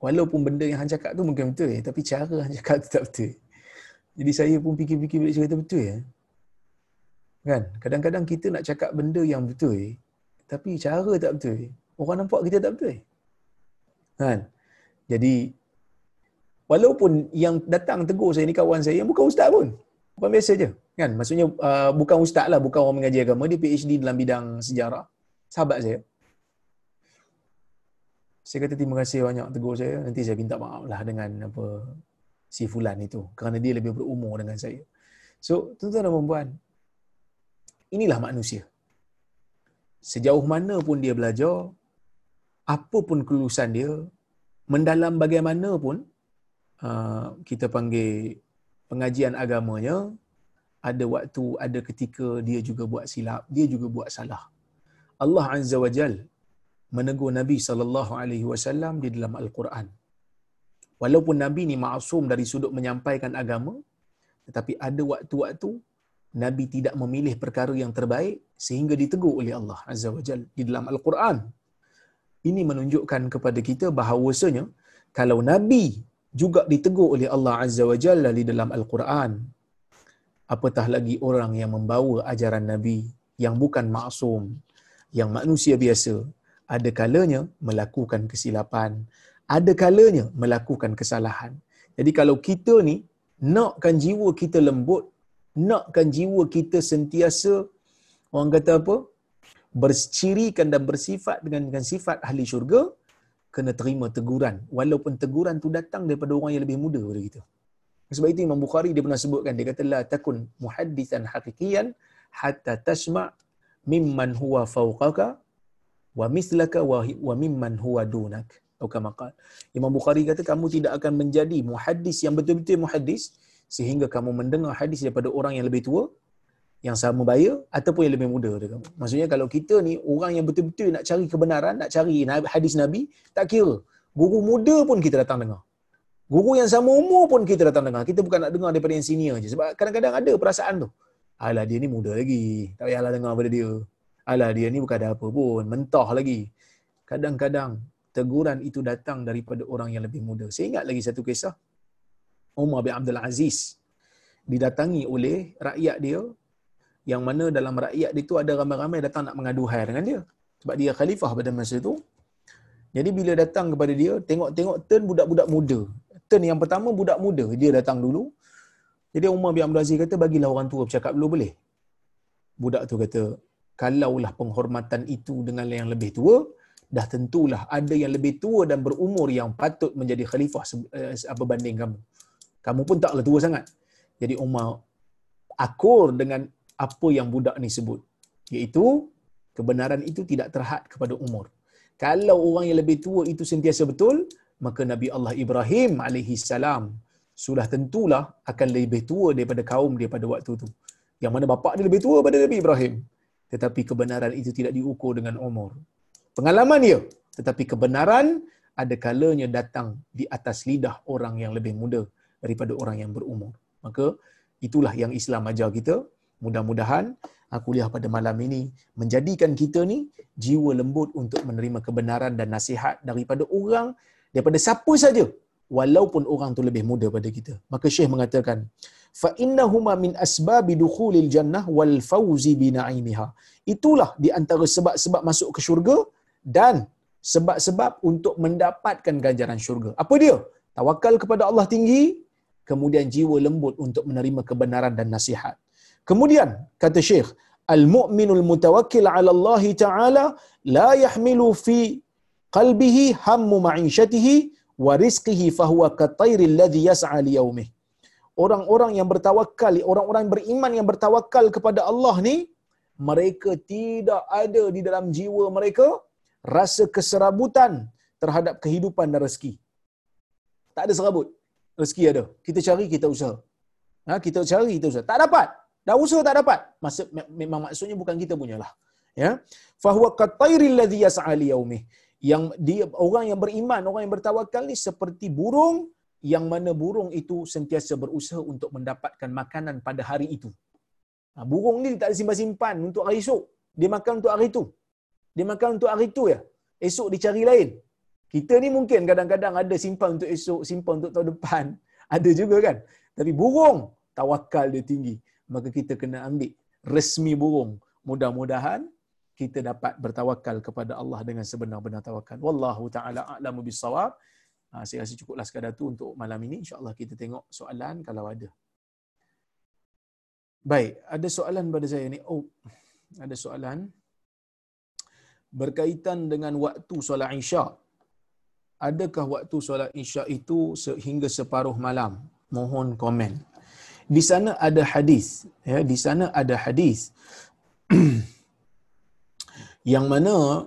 Walaupun benda yang hang cakap tu mungkin betul tapi cara hang cakap tu tak betul. Jadi saya pun fikir-fikir balik cerita betul ya. Kan? Kadang-kadang kita nak cakap benda yang betul tapi cara tak betul. Orang nampak kita tak betul. Kan? Jadi walaupun yang datang tegur saya ni kawan saya yang bukan ustaz pun. Bukan biasa je. Kan? Maksudnya uh, bukan ustaz lah, bukan orang mengaji agama, dia PhD dalam bidang sejarah. Sahabat saya saya kata terima kasih banyak tegur saya nanti saya minta maaf lah dengan apa si fulan itu kerana dia lebih berumur dengan saya so tuan-tuan dan puan inilah manusia sejauh mana pun dia belajar apa pun kelulusan dia mendalam bagaimana pun kita panggil pengajian agamanya ada waktu ada ketika dia juga buat silap dia juga buat salah Allah Azza wa Jalla menegur Nabi sallallahu alaihi wasallam di dalam Al-Quran. Walaupun Nabi ni maksum dari sudut menyampaikan agama, tetapi ada waktu-waktu Nabi tidak memilih perkara yang terbaik sehingga ditegur oleh Allah Azza wa Jal di dalam Al-Quran. Ini menunjukkan kepada kita bahawasanya kalau Nabi juga ditegur oleh Allah Azza wa Jalla di dalam Al-Quran, apatah lagi orang yang membawa ajaran Nabi yang bukan maksum, yang manusia biasa, ada kalanya melakukan kesilapan, ada kalanya melakukan kesalahan. Jadi kalau kita ni nakkan jiwa kita lembut, nakkan jiwa kita sentiasa orang kata apa? bercirikan dan bersifat dengan, dengan sifat ahli syurga, kena terima teguran. Walaupun teguran tu datang daripada orang yang lebih muda daripada kita. Sebab itu Imam Bukhari dia pernah sebutkan, dia kata, La takun muhaddisan hakikian hatta tasma' mimman huwa fawqaka wa mislaka wa mimman huwa dunak atau kama Imam Bukhari kata kamu tidak akan menjadi muhaddis yang betul-betul muhaddis sehingga kamu mendengar hadis daripada orang yang lebih tua yang sama baya ataupun yang lebih muda dia Maksudnya kalau kita ni orang yang betul-betul nak cari kebenaran, nak cari hadis Nabi, tak kira Guru muda pun kita datang dengar. Guru yang sama umur pun kita datang dengar. Kita bukan nak dengar daripada yang senior je. Sebab kadang-kadang ada perasaan tu. Alah dia ni muda lagi. Tak payahlah dengar pada dia. Alah dia ni bukan ada apa pun. Mentah lagi. Kadang-kadang teguran itu datang daripada orang yang lebih muda. Saya ingat lagi satu kisah. Umar bin Abdul Aziz didatangi oleh rakyat dia yang mana dalam rakyat dia tu ada ramai-ramai datang nak mengadu hai dengan dia. Sebab dia khalifah pada masa itu. Jadi bila datang kepada dia, tengok-tengok turn budak-budak muda. Turn yang pertama budak muda, dia datang dulu. Jadi Umar bin Abdul Aziz kata, bagilah orang tua bercakap dulu boleh? Budak tu kata, kalaulah penghormatan itu dengan yang lebih tua, dah tentulah ada yang lebih tua dan berumur yang patut menjadi khalifah eh, apa banding kamu. Kamu pun taklah tua sangat. Jadi Umar akur dengan apa yang budak ni sebut. Iaitu kebenaran itu tidak terhad kepada umur. Kalau orang yang lebih tua itu sentiasa betul, maka Nabi Allah Ibrahim alaihi salam sudah tentulah akan lebih tua daripada kaum dia pada waktu itu. Yang mana bapa dia lebih tua daripada Nabi Ibrahim. Tetapi kebenaran itu tidak diukur dengan umur. Pengalaman dia. Tetapi kebenaran ada kalanya datang di atas lidah orang yang lebih muda daripada orang yang berumur. Maka itulah yang Islam ajar kita. Mudah-mudahan kuliah pada malam ini menjadikan kita ni jiwa lembut untuk menerima kebenaran dan nasihat daripada orang daripada siapa saja walaupun orang tu lebih muda pada kita. Maka Syekh mengatakan fa innahuma min asbabi dukhulil jannah wal fawzi bi na'imiha. Itulah di antara sebab-sebab masuk ke syurga dan sebab-sebab untuk mendapatkan ganjaran syurga. Apa dia? Tawakal kepada Allah tinggi, kemudian jiwa lembut untuk menerima kebenaran dan nasihat. Kemudian kata Syekh, al-mu'minul mutawakkil 'ala Allah Ta'ala la yahmilu fi qalbihi hammu ma'ishatihi wa rizqihi fa huwa katayri alladhi yas'a li yawmih. Orang-orang yang bertawakal, orang-orang beriman yang bertawakal kepada Allah ni, mereka tidak ada di dalam jiwa mereka rasa keserabutan terhadap kehidupan dan rezeki. Tak ada serabut. Rezeki ada. Kita cari, kita usaha. Ha, kita cari, kita usaha. Tak dapat. Dah usaha tak dapat. Maksud, memang maksudnya bukan kita punya lah. Ya. Fahuwa katairil ladhi yas'ali yaumih. Yang dia, orang yang beriman, orang yang bertawakal ni seperti burung yang mana burung itu sentiasa berusaha untuk mendapatkan makanan pada hari itu. Ha, burung ni tak simpan-simpan untuk hari esok. Dia makan untuk hari itu. Dia makan untuk hari itu ya. Esok dicari lain. Kita ni mungkin kadang-kadang ada simpan untuk esok, simpan untuk tahun depan. Ada juga kan. Tapi burung, tawakal dia tinggi maka kita kena ambil resmi burung. Mudah-mudahan kita dapat bertawakal kepada Allah dengan sebenar-benar tawakal. Wallahu taala a'lamu bissawab. Ha, saya rasa cukuplah sekadar tu untuk malam ini. Insya-Allah kita tengok soalan kalau ada. Baik, ada soalan pada saya ni. Oh, ada soalan berkaitan dengan waktu solat Isyak. Adakah waktu solat Isyak itu sehingga separuh malam? Mohon komen di sana ada hadis ya di sana ada hadis yang mana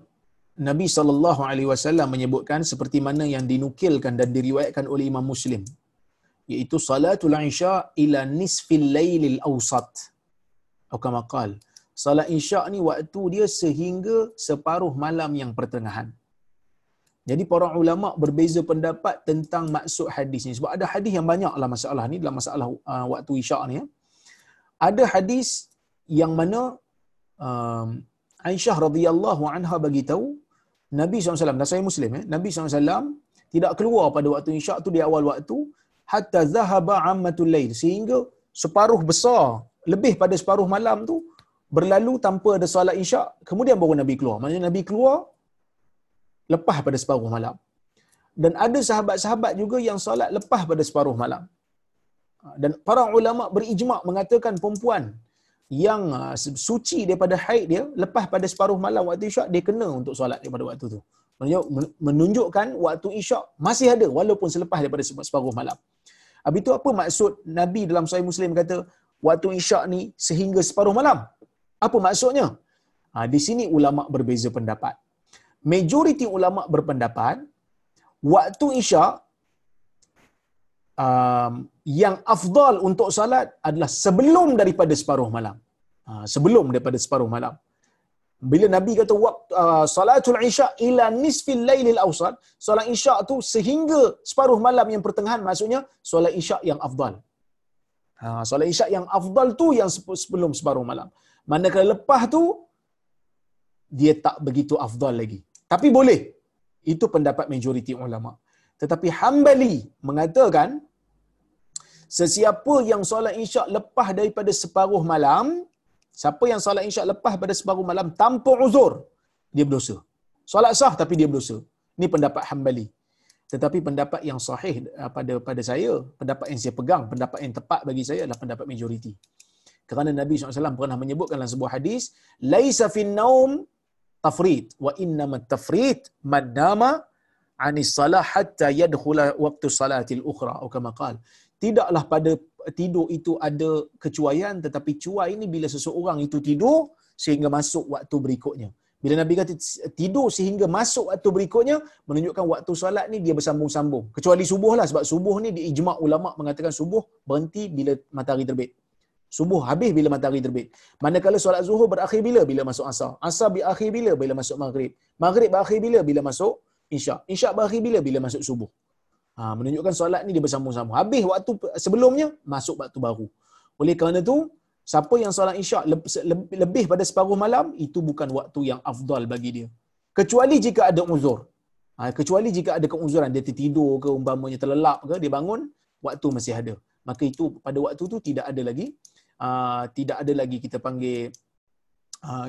Nabi sallallahu alaihi wasallam menyebutkan seperti mana yang dinukilkan dan diriwayatkan oleh Imam Muslim iaitu salatul isya ila nisfil lailil awsat. Atau kama qal salat isya ni waktu dia sehingga separuh malam yang pertengahan jadi para ulama berbeza pendapat tentang maksud hadis ni sebab ada hadis yang banyaklah masalah ni dalam masalah uh, waktu isyak ni ya. Ada hadis yang mana um, Aisyah radhiyallahu anha bagi tahu Nabi SAW, dan saya Muslim ya, Nabi SAW tidak keluar pada waktu isyak tu di awal waktu hatta zahaba ammatul lail sehingga separuh besar lebih pada separuh malam tu berlalu tanpa ada solat isyak kemudian baru Nabi keluar. Maksudnya Nabi keluar lepas pada separuh malam. Dan ada sahabat-sahabat juga yang solat lepas pada separuh malam. Dan para ulama berijma' mengatakan perempuan yang uh, suci daripada haid dia lepas pada separuh malam waktu isyak dia kena untuk solat daripada waktu tu. Menunjukkan waktu isyak masih ada walaupun selepas daripada separuh malam. Habis itu apa maksud Nabi dalam Sahih Muslim kata waktu isyak ni sehingga separuh malam? Apa maksudnya? Ha, di sini ulama berbeza pendapat majoriti ulama berpendapat waktu isyak um, yang afdal untuk salat adalah sebelum daripada separuh malam. Uh, sebelum daripada separuh malam. Bila Nabi kata waktu uh, salatul isya ila nisfil lailil awsat, solat isya tu sehingga separuh malam yang pertengahan maksudnya solat isya yang afdal. Ha, solat isya yang afdal tu yang sebelum separuh malam. Manakala lepas tu dia tak begitu afdal lagi. Tapi boleh. Itu pendapat majoriti ulama. Tetapi Hambali mengatakan sesiapa yang solat isyak lepas daripada separuh malam, siapa yang solat isyak lepas pada separuh malam tanpa uzur, dia berdosa. Solat sah tapi dia berdosa. Ini pendapat Hambali. Tetapi pendapat yang sahih uh, pada pada saya, pendapat yang saya pegang, pendapat yang tepat bagi saya adalah pendapat majoriti. Kerana Nabi SAW pernah menyebutkan dalam sebuah hadis, "Laisa fin naum tafrid. Wa innama tafrid man nama anis salah hatta yadkhula waktu salatil ukhra. Atau kama qala tidaklah pada tidur itu ada kecuaian tetapi cuai ini bila seseorang itu tidur sehingga masuk waktu berikutnya. Bila Nabi kata tidur sehingga masuk waktu berikutnya menunjukkan waktu solat ni dia bersambung-sambung. Kecuali subuh lah sebab subuh ni di ijma' ulama mengatakan subuh berhenti bila matahari terbit Subuh habis bila matahari terbit. Manakala solat zuhur berakhir bila? Bila masuk asar. Asar berakhir bila? Bila masuk maghrib. Maghrib berakhir bila? Bila masuk isyak. Isyak berakhir bila? Bila masuk subuh. Ha, menunjukkan solat ni dia bersambung-sambung. Habis waktu sebelumnya, masuk waktu baru. Oleh kerana tu, siapa yang solat isyak lebih pada separuh malam, itu bukan waktu yang afdal bagi dia. Kecuali jika ada uzur. Ha, kecuali jika ada keuzuran, dia tertidur ke, umpamanya terlelap ke, dia bangun, waktu masih ada. Maka itu pada waktu tu tidak ada lagi uh, tidak ada lagi kita panggil uh,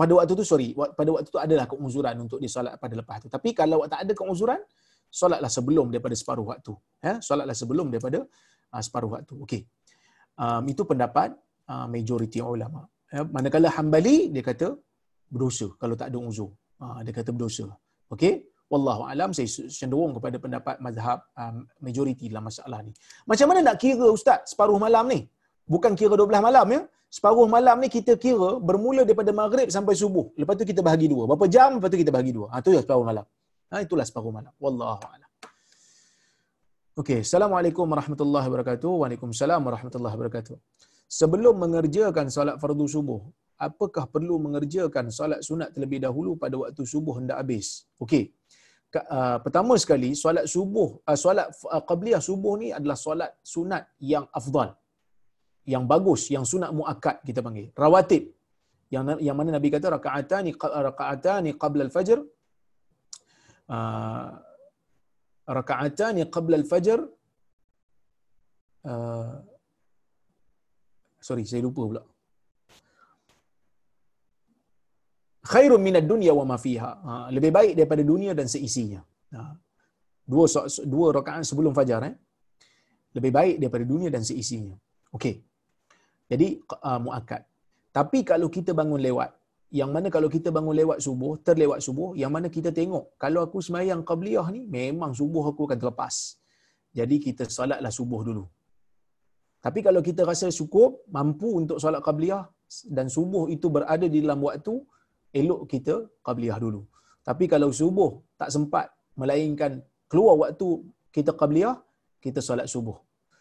pada waktu tu sorry pada waktu tu adalah keuzuran untuk disolat pada lepas tu. Tapi kalau tak ada keuzuran solatlah sebelum daripada separuh waktu ya. Solatlah sebelum daripada uh, separuh waktu. Okey. Um, itu pendapat uh, majoriti ulama. Ya manakala hambali dia kata berdosa kalau tak ada uzur. Uh, dia kata berdosa. Okey. Wallahu alam saya cenderung kepada pendapat mazhab um, majoriti dalam masalah ni. Macam mana nak kira ustaz separuh malam ni bukan kira 12 malam ya. Separuh malam ni kita kira bermula daripada maghrib sampai subuh. Lepas tu kita bahagi dua. Berapa jam lepas tu kita bahagi dua. Ha tu ya separuh malam. Ha itulah separuh malam. Wallahu a'lam. Okey, Assalamualaikum warahmatullahi wabarakatuh. Waalaikumsalam warahmatullahi wabarakatuh. Sebelum mengerjakan solat fardu subuh, apakah perlu mengerjakan solat sunat terlebih dahulu pada waktu subuh hendak habis? Okey. Uh, pertama sekali solat subuh uh, solat uh, qabliyah subuh ni adalah solat sunat yang afdal yang bagus yang sunat muakkad kita panggil. Rawatib. Yang yang mana nabi kata rakaatani rakaatani qabla al-fajr. Uh, rakaatani qabla al-fajr. Uh, sorry saya lupa pula. Khairun minad dunya wa ma fiha. Uh, lebih baik daripada dunia dan seisinya. Uh, dua dua rakaat sebelum fajar eh? Lebih baik daripada dunia dan seisinya. Okey jadi uh, muakkad. Tapi kalau kita bangun lewat, yang mana kalau kita bangun lewat subuh, terlewat subuh, yang mana kita tengok, kalau aku semayang qabliyah ni, memang subuh aku akan terlepas. Jadi kita solatlah subuh dulu. Tapi kalau kita rasa cukup, mampu untuk solat qabliyah, dan subuh itu berada di dalam waktu, elok kita qabliyah dulu. Tapi kalau subuh tak sempat, melainkan keluar waktu kita qabliyah, kita solat subuh.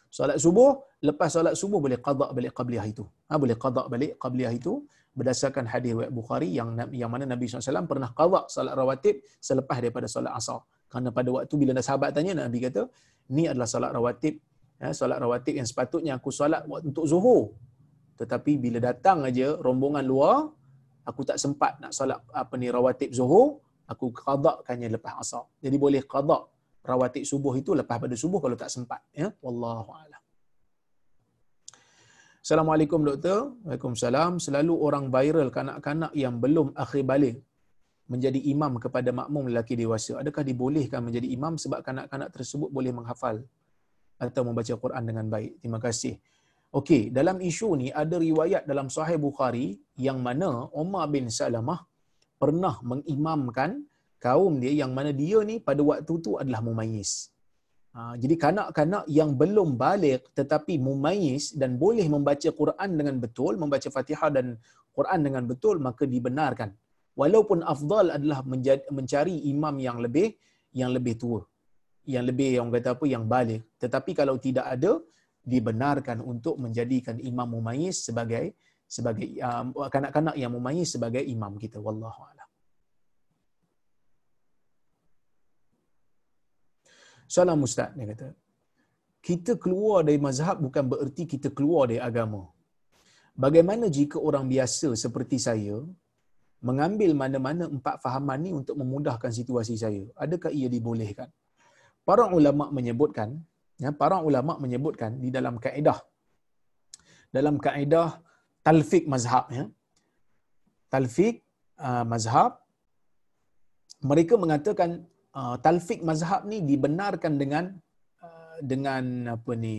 Solat subuh, lepas solat subuh boleh qada balik qabliyah itu. Ha, boleh qada balik qabliyah itu berdasarkan hadis riwayat Bukhari yang yang mana Nabi SAW pernah qada solat rawatib selepas daripada solat asar. Kerana pada waktu bila sahabat tanya Nabi kata, ni adalah solat rawatib ya, solat rawatib yang sepatutnya aku solat untuk zuhur. Tetapi bila datang aja rombongan luar, aku tak sempat nak solat apa ni rawatib zuhur, aku qadakannya lepas asar. Jadi boleh qada rawatib subuh itu lepas pada subuh kalau tak sempat ya wallahu a'lam Assalamualaikum doktor. Waalaikumsalam. Selalu orang viral kanak-kanak yang belum akhir balik menjadi imam kepada makmum lelaki dewasa. Adakah dibolehkan menjadi imam sebab kanak-kanak tersebut boleh menghafal atau membaca Quran dengan baik? Terima kasih. Okey, dalam isu ni ada riwayat dalam Sahih Bukhari yang mana Umar bin Salamah pernah mengimamkan kaum dia yang mana dia ni pada waktu tu adalah mumayyiz. Ha, jadi kanak-kanak yang belum balik tetapi mumayyiz dan boleh membaca Quran dengan betul, membaca Fatihah dan Quran dengan betul maka dibenarkan. Walaupun afdal adalah menjadi, mencari imam yang lebih yang lebih tua. Yang lebih yang kata apa yang balik. Tetapi kalau tidak ada dibenarkan untuk menjadikan imam mumayyiz sebagai sebagai uh, kanak-kanak yang memayis sebagai imam kita wallahu a'lam Salam Ustaz, dia kata. Kita keluar dari mazhab bukan bererti kita keluar dari agama. Bagaimana jika orang biasa seperti saya mengambil mana-mana empat fahaman ni untuk memudahkan situasi saya? Adakah ia dibolehkan? Para ulama menyebutkan, ya, para ulama menyebutkan di dalam kaedah dalam kaedah talfik mazhab ya. Talfik uh, mazhab mereka mengatakan uh, talfik mazhab ni dibenarkan dengan uh, dengan apa ni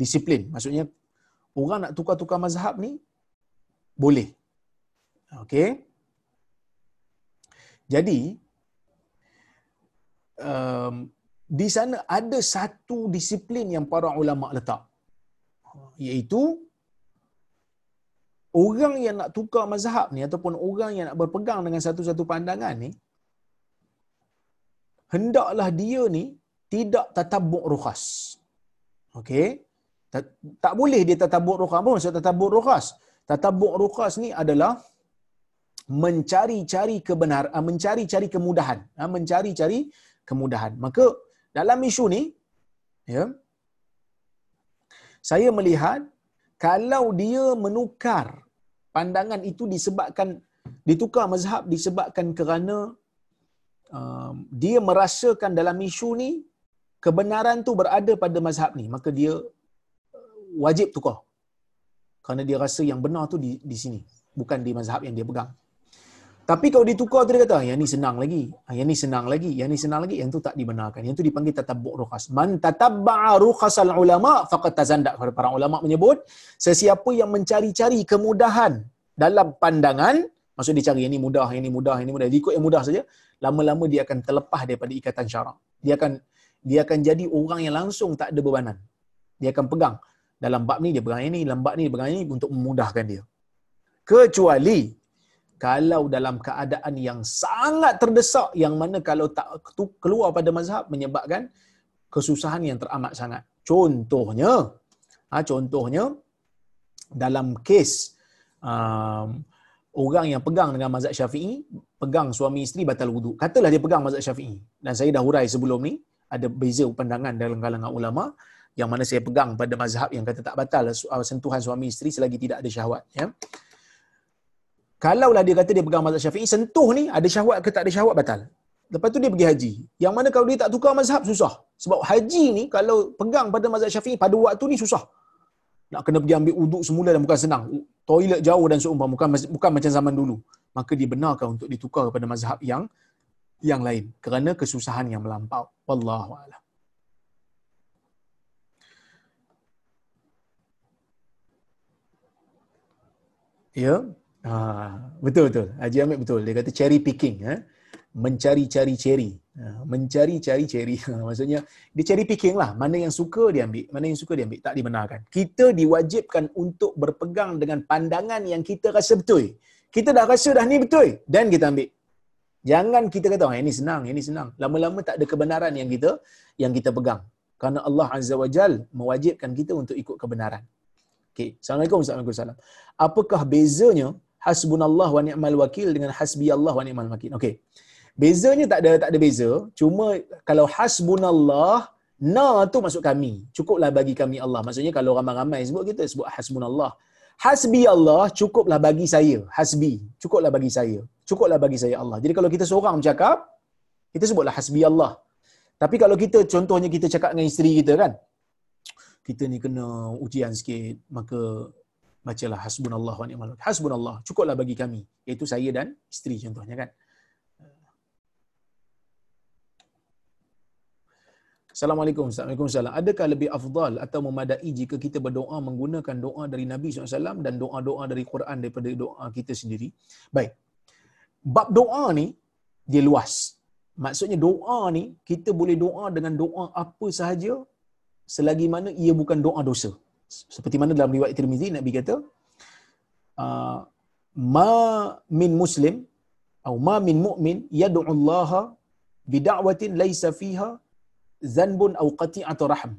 disiplin. Maksudnya orang nak tukar-tukar mazhab ni boleh. Okey. Jadi um, di sana ada satu disiplin yang para ulama letak iaitu orang yang nak tukar mazhab ni ataupun orang yang nak berpegang dengan satu-satu pandangan ni hendaklah dia ni tidak tatabuk rukhas. Okey? Tak, tak boleh dia tatabuk rukhas. Apa maksud tatabuk rukhas? Tatabuk rukhas ni adalah mencari-cari kebenaran, ah, mencari-cari kemudahan, ah, mencari-cari kemudahan. Maka dalam isu ni ya saya melihat kalau dia menukar pandangan itu disebabkan ditukar mazhab disebabkan kerana um, dia merasakan dalam isu ni kebenaran tu berada pada mazhab ni maka dia uh, wajib tukar kerana dia rasa yang benar tu di di sini bukan di mazhab yang dia pegang tapi kalau ditukar tu dia kata, yang ni senang lagi. Ah, yang ni senang lagi. Yang ni senang lagi. Yang tu tak dibenarkan. Yang tu dipanggil tatabuk rukhas. Man tatabba'a rukhasal ulama faqad tazandak. Para ulama menyebut, sesiapa yang mencari-cari kemudahan dalam pandangan, maksud dia cari yang ni mudah, yang ni mudah, yang ni mudah. Dia ikut yang mudah saja, lama-lama dia akan terlepas daripada ikatan syarak. Dia akan dia akan jadi orang yang langsung tak ada bebanan. Dia akan pegang. Dalam bab ni dia pegang ini, dalam bab ni dia pegang ini untuk memudahkan dia. Kecuali kalau dalam keadaan yang sangat terdesak yang mana kalau tak keluar pada mazhab menyebabkan kesusahan yang teramat sangat. Contohnya, ha, contohnya dalam kes um, orang yang pegang dengan mazhab syafi'i, pegang suami isteri batal wudu. Katalah dia pegang mazhab syafi'i. Dan saya dah hurai sebelum ni, ada beza pandangan dalam kalangan ulama yang mana saya pegang pada mazhab yang kata tak batal sentuhan suami isteri selagi tidak ada syahwat. Ya. Kalaulah dia kata dia pegang mazhab syafi'i, sentuh ni ada syahwat ke tak ada syahwat batal. Lepas tu dia pergi haji. Yang mana kalau dia tak tukar mazhab, susah. Sebab haji ni kalau pegang pada mazhab syafi'i, pada waktu ni susah. Nak kena pergi ambil uduk semula dan bukan senang. Toilet jauh dan seumpama. Bukan, bukan macam zaman dulu. Maka dibenarkan untuk ditukar kepada mazhab yang yang lain. Kerana kesusahan yang melampau. Wallahu'alam. Ya. Ha, betul betul. Haji Ahmed betul. Dia kata cherry picking, ha? Mencari-cari cherry. Ha, mencari-cari cherry. Ha, maksudnya dia cherry picking lah. Mana yang suka dia ambil, mana yang suka dia ambil. Tak dibenarkan. Kita diwajibkan untuk berpegang dengan pandangan yang kita rasa betul. Kita dah rasa dah ni betul dan kita ambil. Jangan kita kata, oh, ini senang, ini senang. Lama-lama tak ada kebenaran yang kita yang kita pegang. Karena Allah Azza wa Jal mewajibkan kita untuk ikut kebenaran. Okay. Assalamualaikum warahmatullahi wabarakatuh. Apakah bezanya hasbunallah wa ni'mal wakil dengan hasbi Allah wa ni'mal wakil. Okey. Bezanya tak ada tak ada beza, cuma kalau hasbunallah na tu masuk kami. Cukuplah bagi kami Allah. Maksudnya kalau ramai-ramai sebut kita sebut hasbunallah. Hasbi Allah cukuplah bagi saya. Hasbi cukuplah bagi saya. Cukuplah bagi saya Allah. Jadi kalau kita seorang bercakap, kita sebutlah hasbi Allah. Tapi kalau kita contohnya kita cakap dengan isteri kita kan, kita ni kena ujian sikit, maka bacalah hasbunallah wa ni'mal wakil. Hasbunallah, cukuplah bagi kami, iaitu saya dan isteri contohnya kan. Assalamualaikum. Assalamualaikum. Salam. Adakah lebih afdal atau memadai jika kita berdoa menggunakan doa dari Nabi SAW dan doa-doa dari Quran daripada doa kita sendiri? Baik. Bab doa ni, dia luas. Maksudnya doa ni, kita boleh doa dengan doa apa sahaja selagi mana ia bukan doa dosa seperti mana dalam riwayat Tirmizi Nabi kata uh, ma min muslim atau ma min mu'min yad'u Allah bi da'watin laysa fiha zanbun aw qati'atu rahm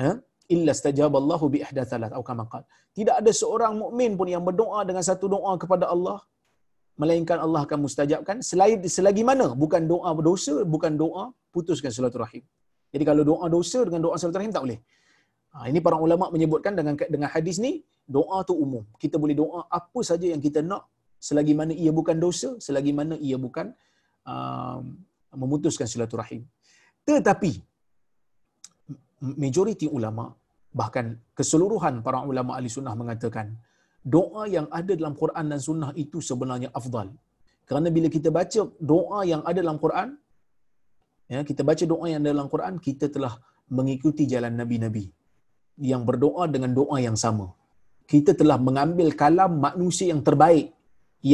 ha? illa stajaballahu bi ihda thalath atau kama. Tidak ada seorang mukmin pun yang berdoa dengan satu doa kepada Allah melainkan Allah akan mustajabkan selain selagi mana bukan doa berdosa bukan doa putuskan silaturahim. Jadi kalau doa dosa dengan doa silaturahim tak boleh. Ha, ini para ulama menyebutkan dengan dengan hadis ni doa tu umum. Kita boleh doa apa saja yang kita nak selagi mana ia bukan dosa, selagi mana ia bukan uh, memutuskan silaturahim. Tetapi majoriti ulama bahkan keseluruhan para ulama ahli sunnah mengatakan doa yang ada dalam Quran dan sunnah itu sebenarnya afdal. Kerana bila kita baca doa yang ada dalam Quran, ya, kita baca doa yang ada dalam Quran, kita telah mengikuti jalan nabi-nabi yang berdoa dengan doa yang sama. Kita telah mengambil kalam manusia yang terbaik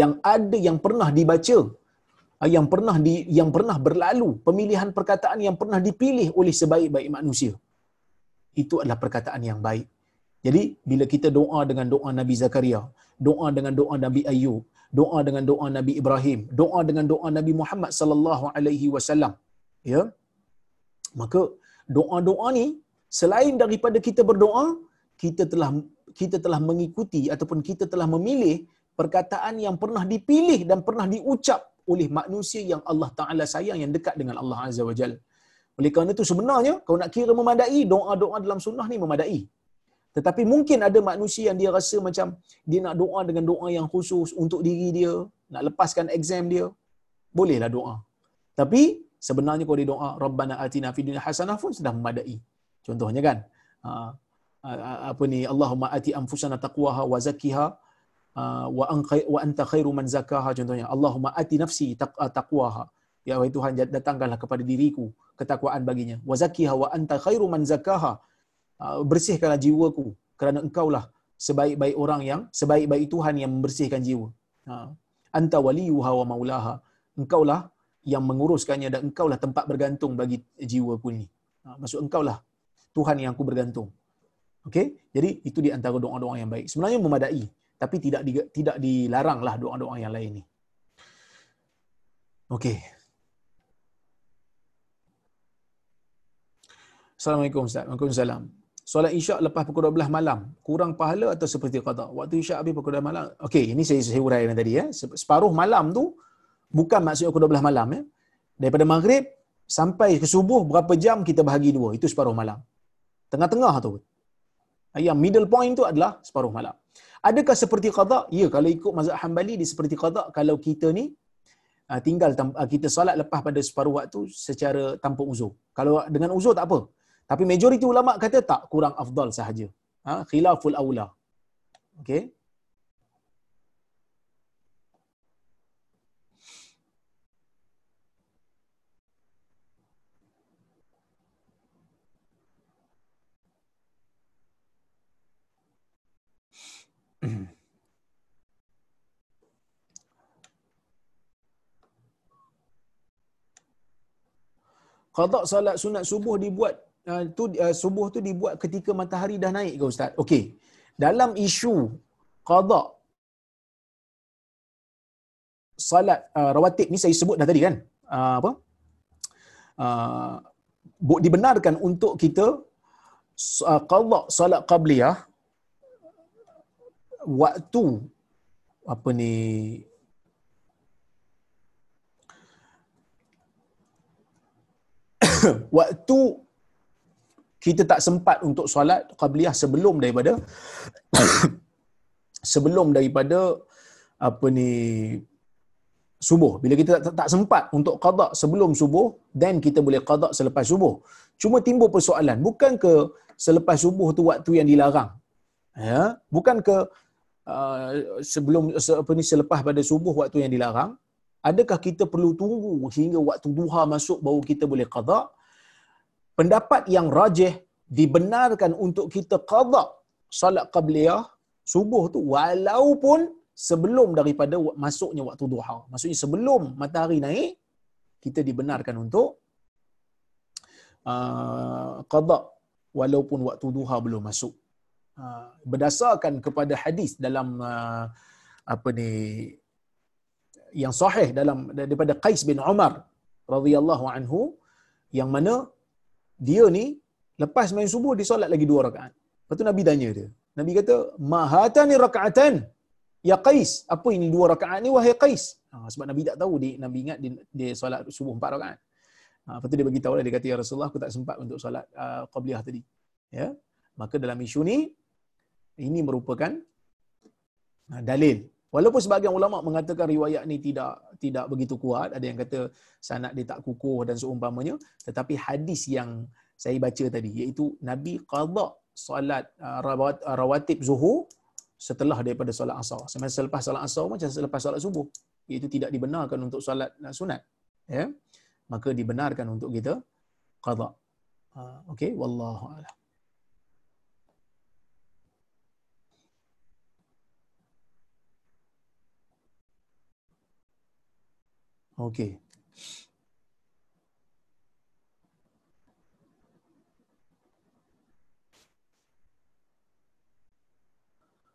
yang ada yang pernah dibaca yang pernah di yang pernah berlalu pemilihan perkataan yang pernah dipilih oleh sebaik-baik manusia. Itu adalah perkataan yang baik. Jadi bila kita doa dengan doa Nabi Zakaria doa dengan doa Nabi Ayub doa dengan doa Nabi Ibrahim doa dengan doa Nabi Muhammad sallallahu alaihi wasallam ya maka doa-doa ni selain daripada kita berdoa kita telah kita telah mengikuti ataupun kita telah memilih perkataan yang pernah dipilih dan pernah diucap oleh manusia yang Allah Taala sayang yang dekat dengan Allah Azza wa Jalla. Oleh kerana itu sebenarnya kalau nak kira memadai doa-doa dalam sunnah ni memadai. Tetapi mungkin ada manusia yang dia rasa macam dia nak doa dengan doa yang khusus untuk diri dia, nak lepaskan exam dia, bolehlah doa. Tapi sebenarnya kalau dia doa Rabbana atina fid dunya hasanah pun sudah memadai. Contohnya kan, ha, apa ni Allahumma ati anfusana taqwaha wa zakkiha Ah, wa anta khairu man zakaha contohnya Allahumma ati nafsi ah, taqwaha. Ya wahai Tuhan datangkanlah kepada diriku ketakwaan baginya. Wa zakkiha wa anta khairu man zakaha ah, bersihkanlah jiwaku kerana engkaulah sebaik-baik orang yang sebaik-baik Tuhan yang membersihkan jiwa. Anta waliyuha wa maulaha. Engkaulah yang menguruskannya dan engkaulah tempat bergantung bagi jiwaku ini. Maksud engkaulah Tuhan yang aku bergantung. Okey? Jadi itu di antara doa-doa yang baik. Sebenarnya memadai tapi tidak di, tidak dilaranglah doa-doa yang lain ni. Okey. Assalamualaikum Ustaz. Waalaikumsalam. Solat Isyak lepas pukul 12 malam, kurang pahala atau seperti qada? Waktu Isyak habis pukul 12 malam. Okey, ini saya saya uraikan tadi ya. Separuh malam tu bukan maksudnya pukul 12 malam ya. Daripada maghrib sampai ke subuh berapa jam kita bahagi dua. Itu separuh malam. Tengah-tengah tu. Yang middle point tu adalah separuh malam. Adakah seperti qada? Ya, kalau ikut mazhab Hambali dia seperti qada kalau kita ni uh, tinggal uh, kita solat lepas pada separuh waktu secara tanpa uzur. Kalau dengan uzur tak apa. Tapi majoriti ulama kata tak, kurang afdal sahaja. Ha, khilaful aula. Okey. Qada salat sunat subuh dibuat uh, tu uh, subuh tu dibuat ketika matahari dah naik ke ustaz? Okey. Dalam isu qada salat uh, rawatib ni saya sebut dah tadi kan? Uh, apa? Uh, dibenarkan untuk kita uh, qada salat qabliyah waktu apa ni waktu kita tak sempat untuk solat qabliyah sebelum daripada sebelum daripada apa ni subuh. Bila kita tak, tak sempat untuk qada sebelum subuh then kita boleh qada selepas subuh. Cuma timbul persoalan bukan ke selepas subuh tu waktu yang dilarang? Ya bukan ke uh, sebelum apa ni selepas pada subuh waktu yang dilarang? Adakah kita perlu tunggu hingga waktu duha masuk baru kita boleh qada pendapat yang rajih dibenarkan untuk kita qada salat qabliyah subuh tu walaupun sebelum daripada masuknya waktu duha. Maksudnya sebelum matahari naik kita dibenarkan untuk uh, qada walaupun waktu duha belum masuk. Uh, berdasarkan kepada hadis dalam uh, apa ni yang sahih dalam daripada Qais bin Umar radhiyallahu anhu yang mana dia ni Lepas main subuh dia solat lagi dua rakaat. Lepas tu Nabi tanya dia. Nabi kata, "Mahatani raka'atan ya Qais." Apa ini dua rakaat ni wahai Qais? Ha, sebab Nabi tak tahu dia Nabi ingat dia, dia solat subuh empat rakaat. Ha, lepas tu dia bagi tahu lah, dia kata ya Rasulullah aku tak sempat untuk solat uh, qabliyah tadi. Ya. Maka dalam isu ni ini merupakan uh, dalil Walaupun sebahagian ulama mengatakan riwayat ni tidak tidak begitu kuat, ada yang kata sanad dia tak kukuh dan seumpamanya, tetapi hadis yang saya baca tadi iaitu Nabi qada solat uh, uh, rawatib zuhur setelah daripada solat asar. Semasa selepas solat asar macam selepas solat subuh. Iaitu tidak dibenarkan untuk solat uh, sunat. Ya. Maka dibenarkan untuk kita qada. Okey, wallahu a'lam. Okey.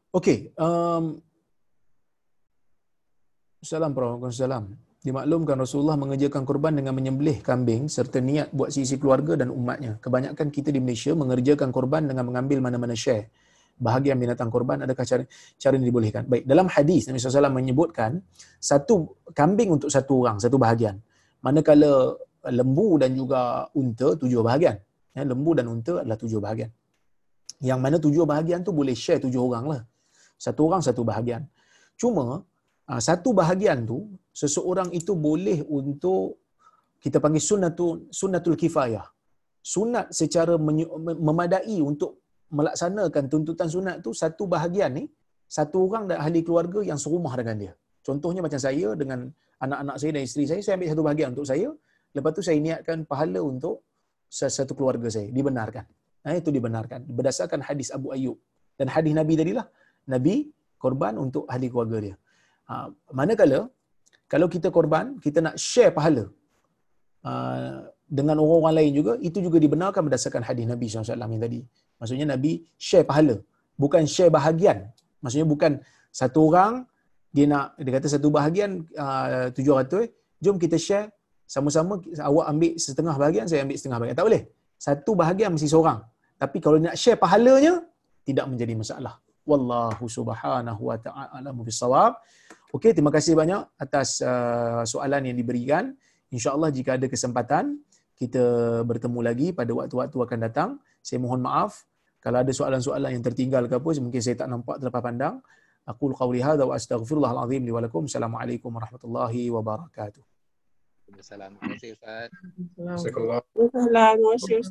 Okey, um, salam. Dimaklumkan Rasulullah mengerjakan korban dengan menyembelih kambing serta niat buat sisi keluarga dan umatnya. Kebanyakan kita di Malaysia mengerjakan korban dengan mengambil mana-mana share bahagian binatang korban adakah cara cara ini dibolehkan? Baik dalam hadis Nabi SAW menyebutkan satu kambing untuk satu orang satu bahagian. Manakala lembu dan juga unta tujuh bahagian. Ya, lembu dan unta adalah tujuh bahagian. Yang mana tujuh bahagian tu boleh share tujuh orang lah. Satu orang satu bahagian. Cuma ah, satu bahagian tu seseorang itu boleh untuk kita panggil sunnatul sunnatul kifayah. Sunat secara memadai untuk melaksanakan tuntutan sunat tu satu bahagian ni satu orang dan ahli keluarga yang serumah dengan dia. Contohnya macam saya dengan anak-anak saya dan isteri saya, saya ambil satu bahagian untuk saya. Lepas tu saya niatkan pahala untuk satu keluarga saya. Dibenarkan. Nah, itu dibenarkan. Berdasarkan hadis Abu Ayyub. Dan hadis Nabi tadilah. Nabi korban untuk ahli keluarga dia. Ha, manakala, kalau kita korban, kita nak share pahala. Ha, dengan orang-orang lain juga, itu juga dibenarkan berdasarkan hadis Nabi SAW yang tadi. Maksudnya Nabi share pahala. Bukan share bahagian. Maksudnya bukan satu orang, dia nak, dia kata satu bahagian uh, tujuh ratus, jom kita share sama-sama, awak ambil setengah bahagian, saya ambil setengah bahagian. Tak boleh. Satu bahagian mesti seorang. Tapi kalau nak share pahalanya, tidak menjadi masalah. Wallahu subhanahu wa ta'ala mubisawab. Okey, terima kasih banyak atas uh, soalan yang diberikan. InsyaAllah jika ada kesempatan, kita bertemu lagi pada waktu-waktu akan datang. Saya mohon maaf kalau ada soalan-soalan yang tertinggal ke apa, mungkin saya tak nampak terlepas pandang. Aku qauli hadza wa astaghfirullahal azim li wa lakum. Assalamualaikum warahmatullahi wabarakatuh. Assalamualaikum. Ustaz. Assalamualaikum. Assalamualaikum.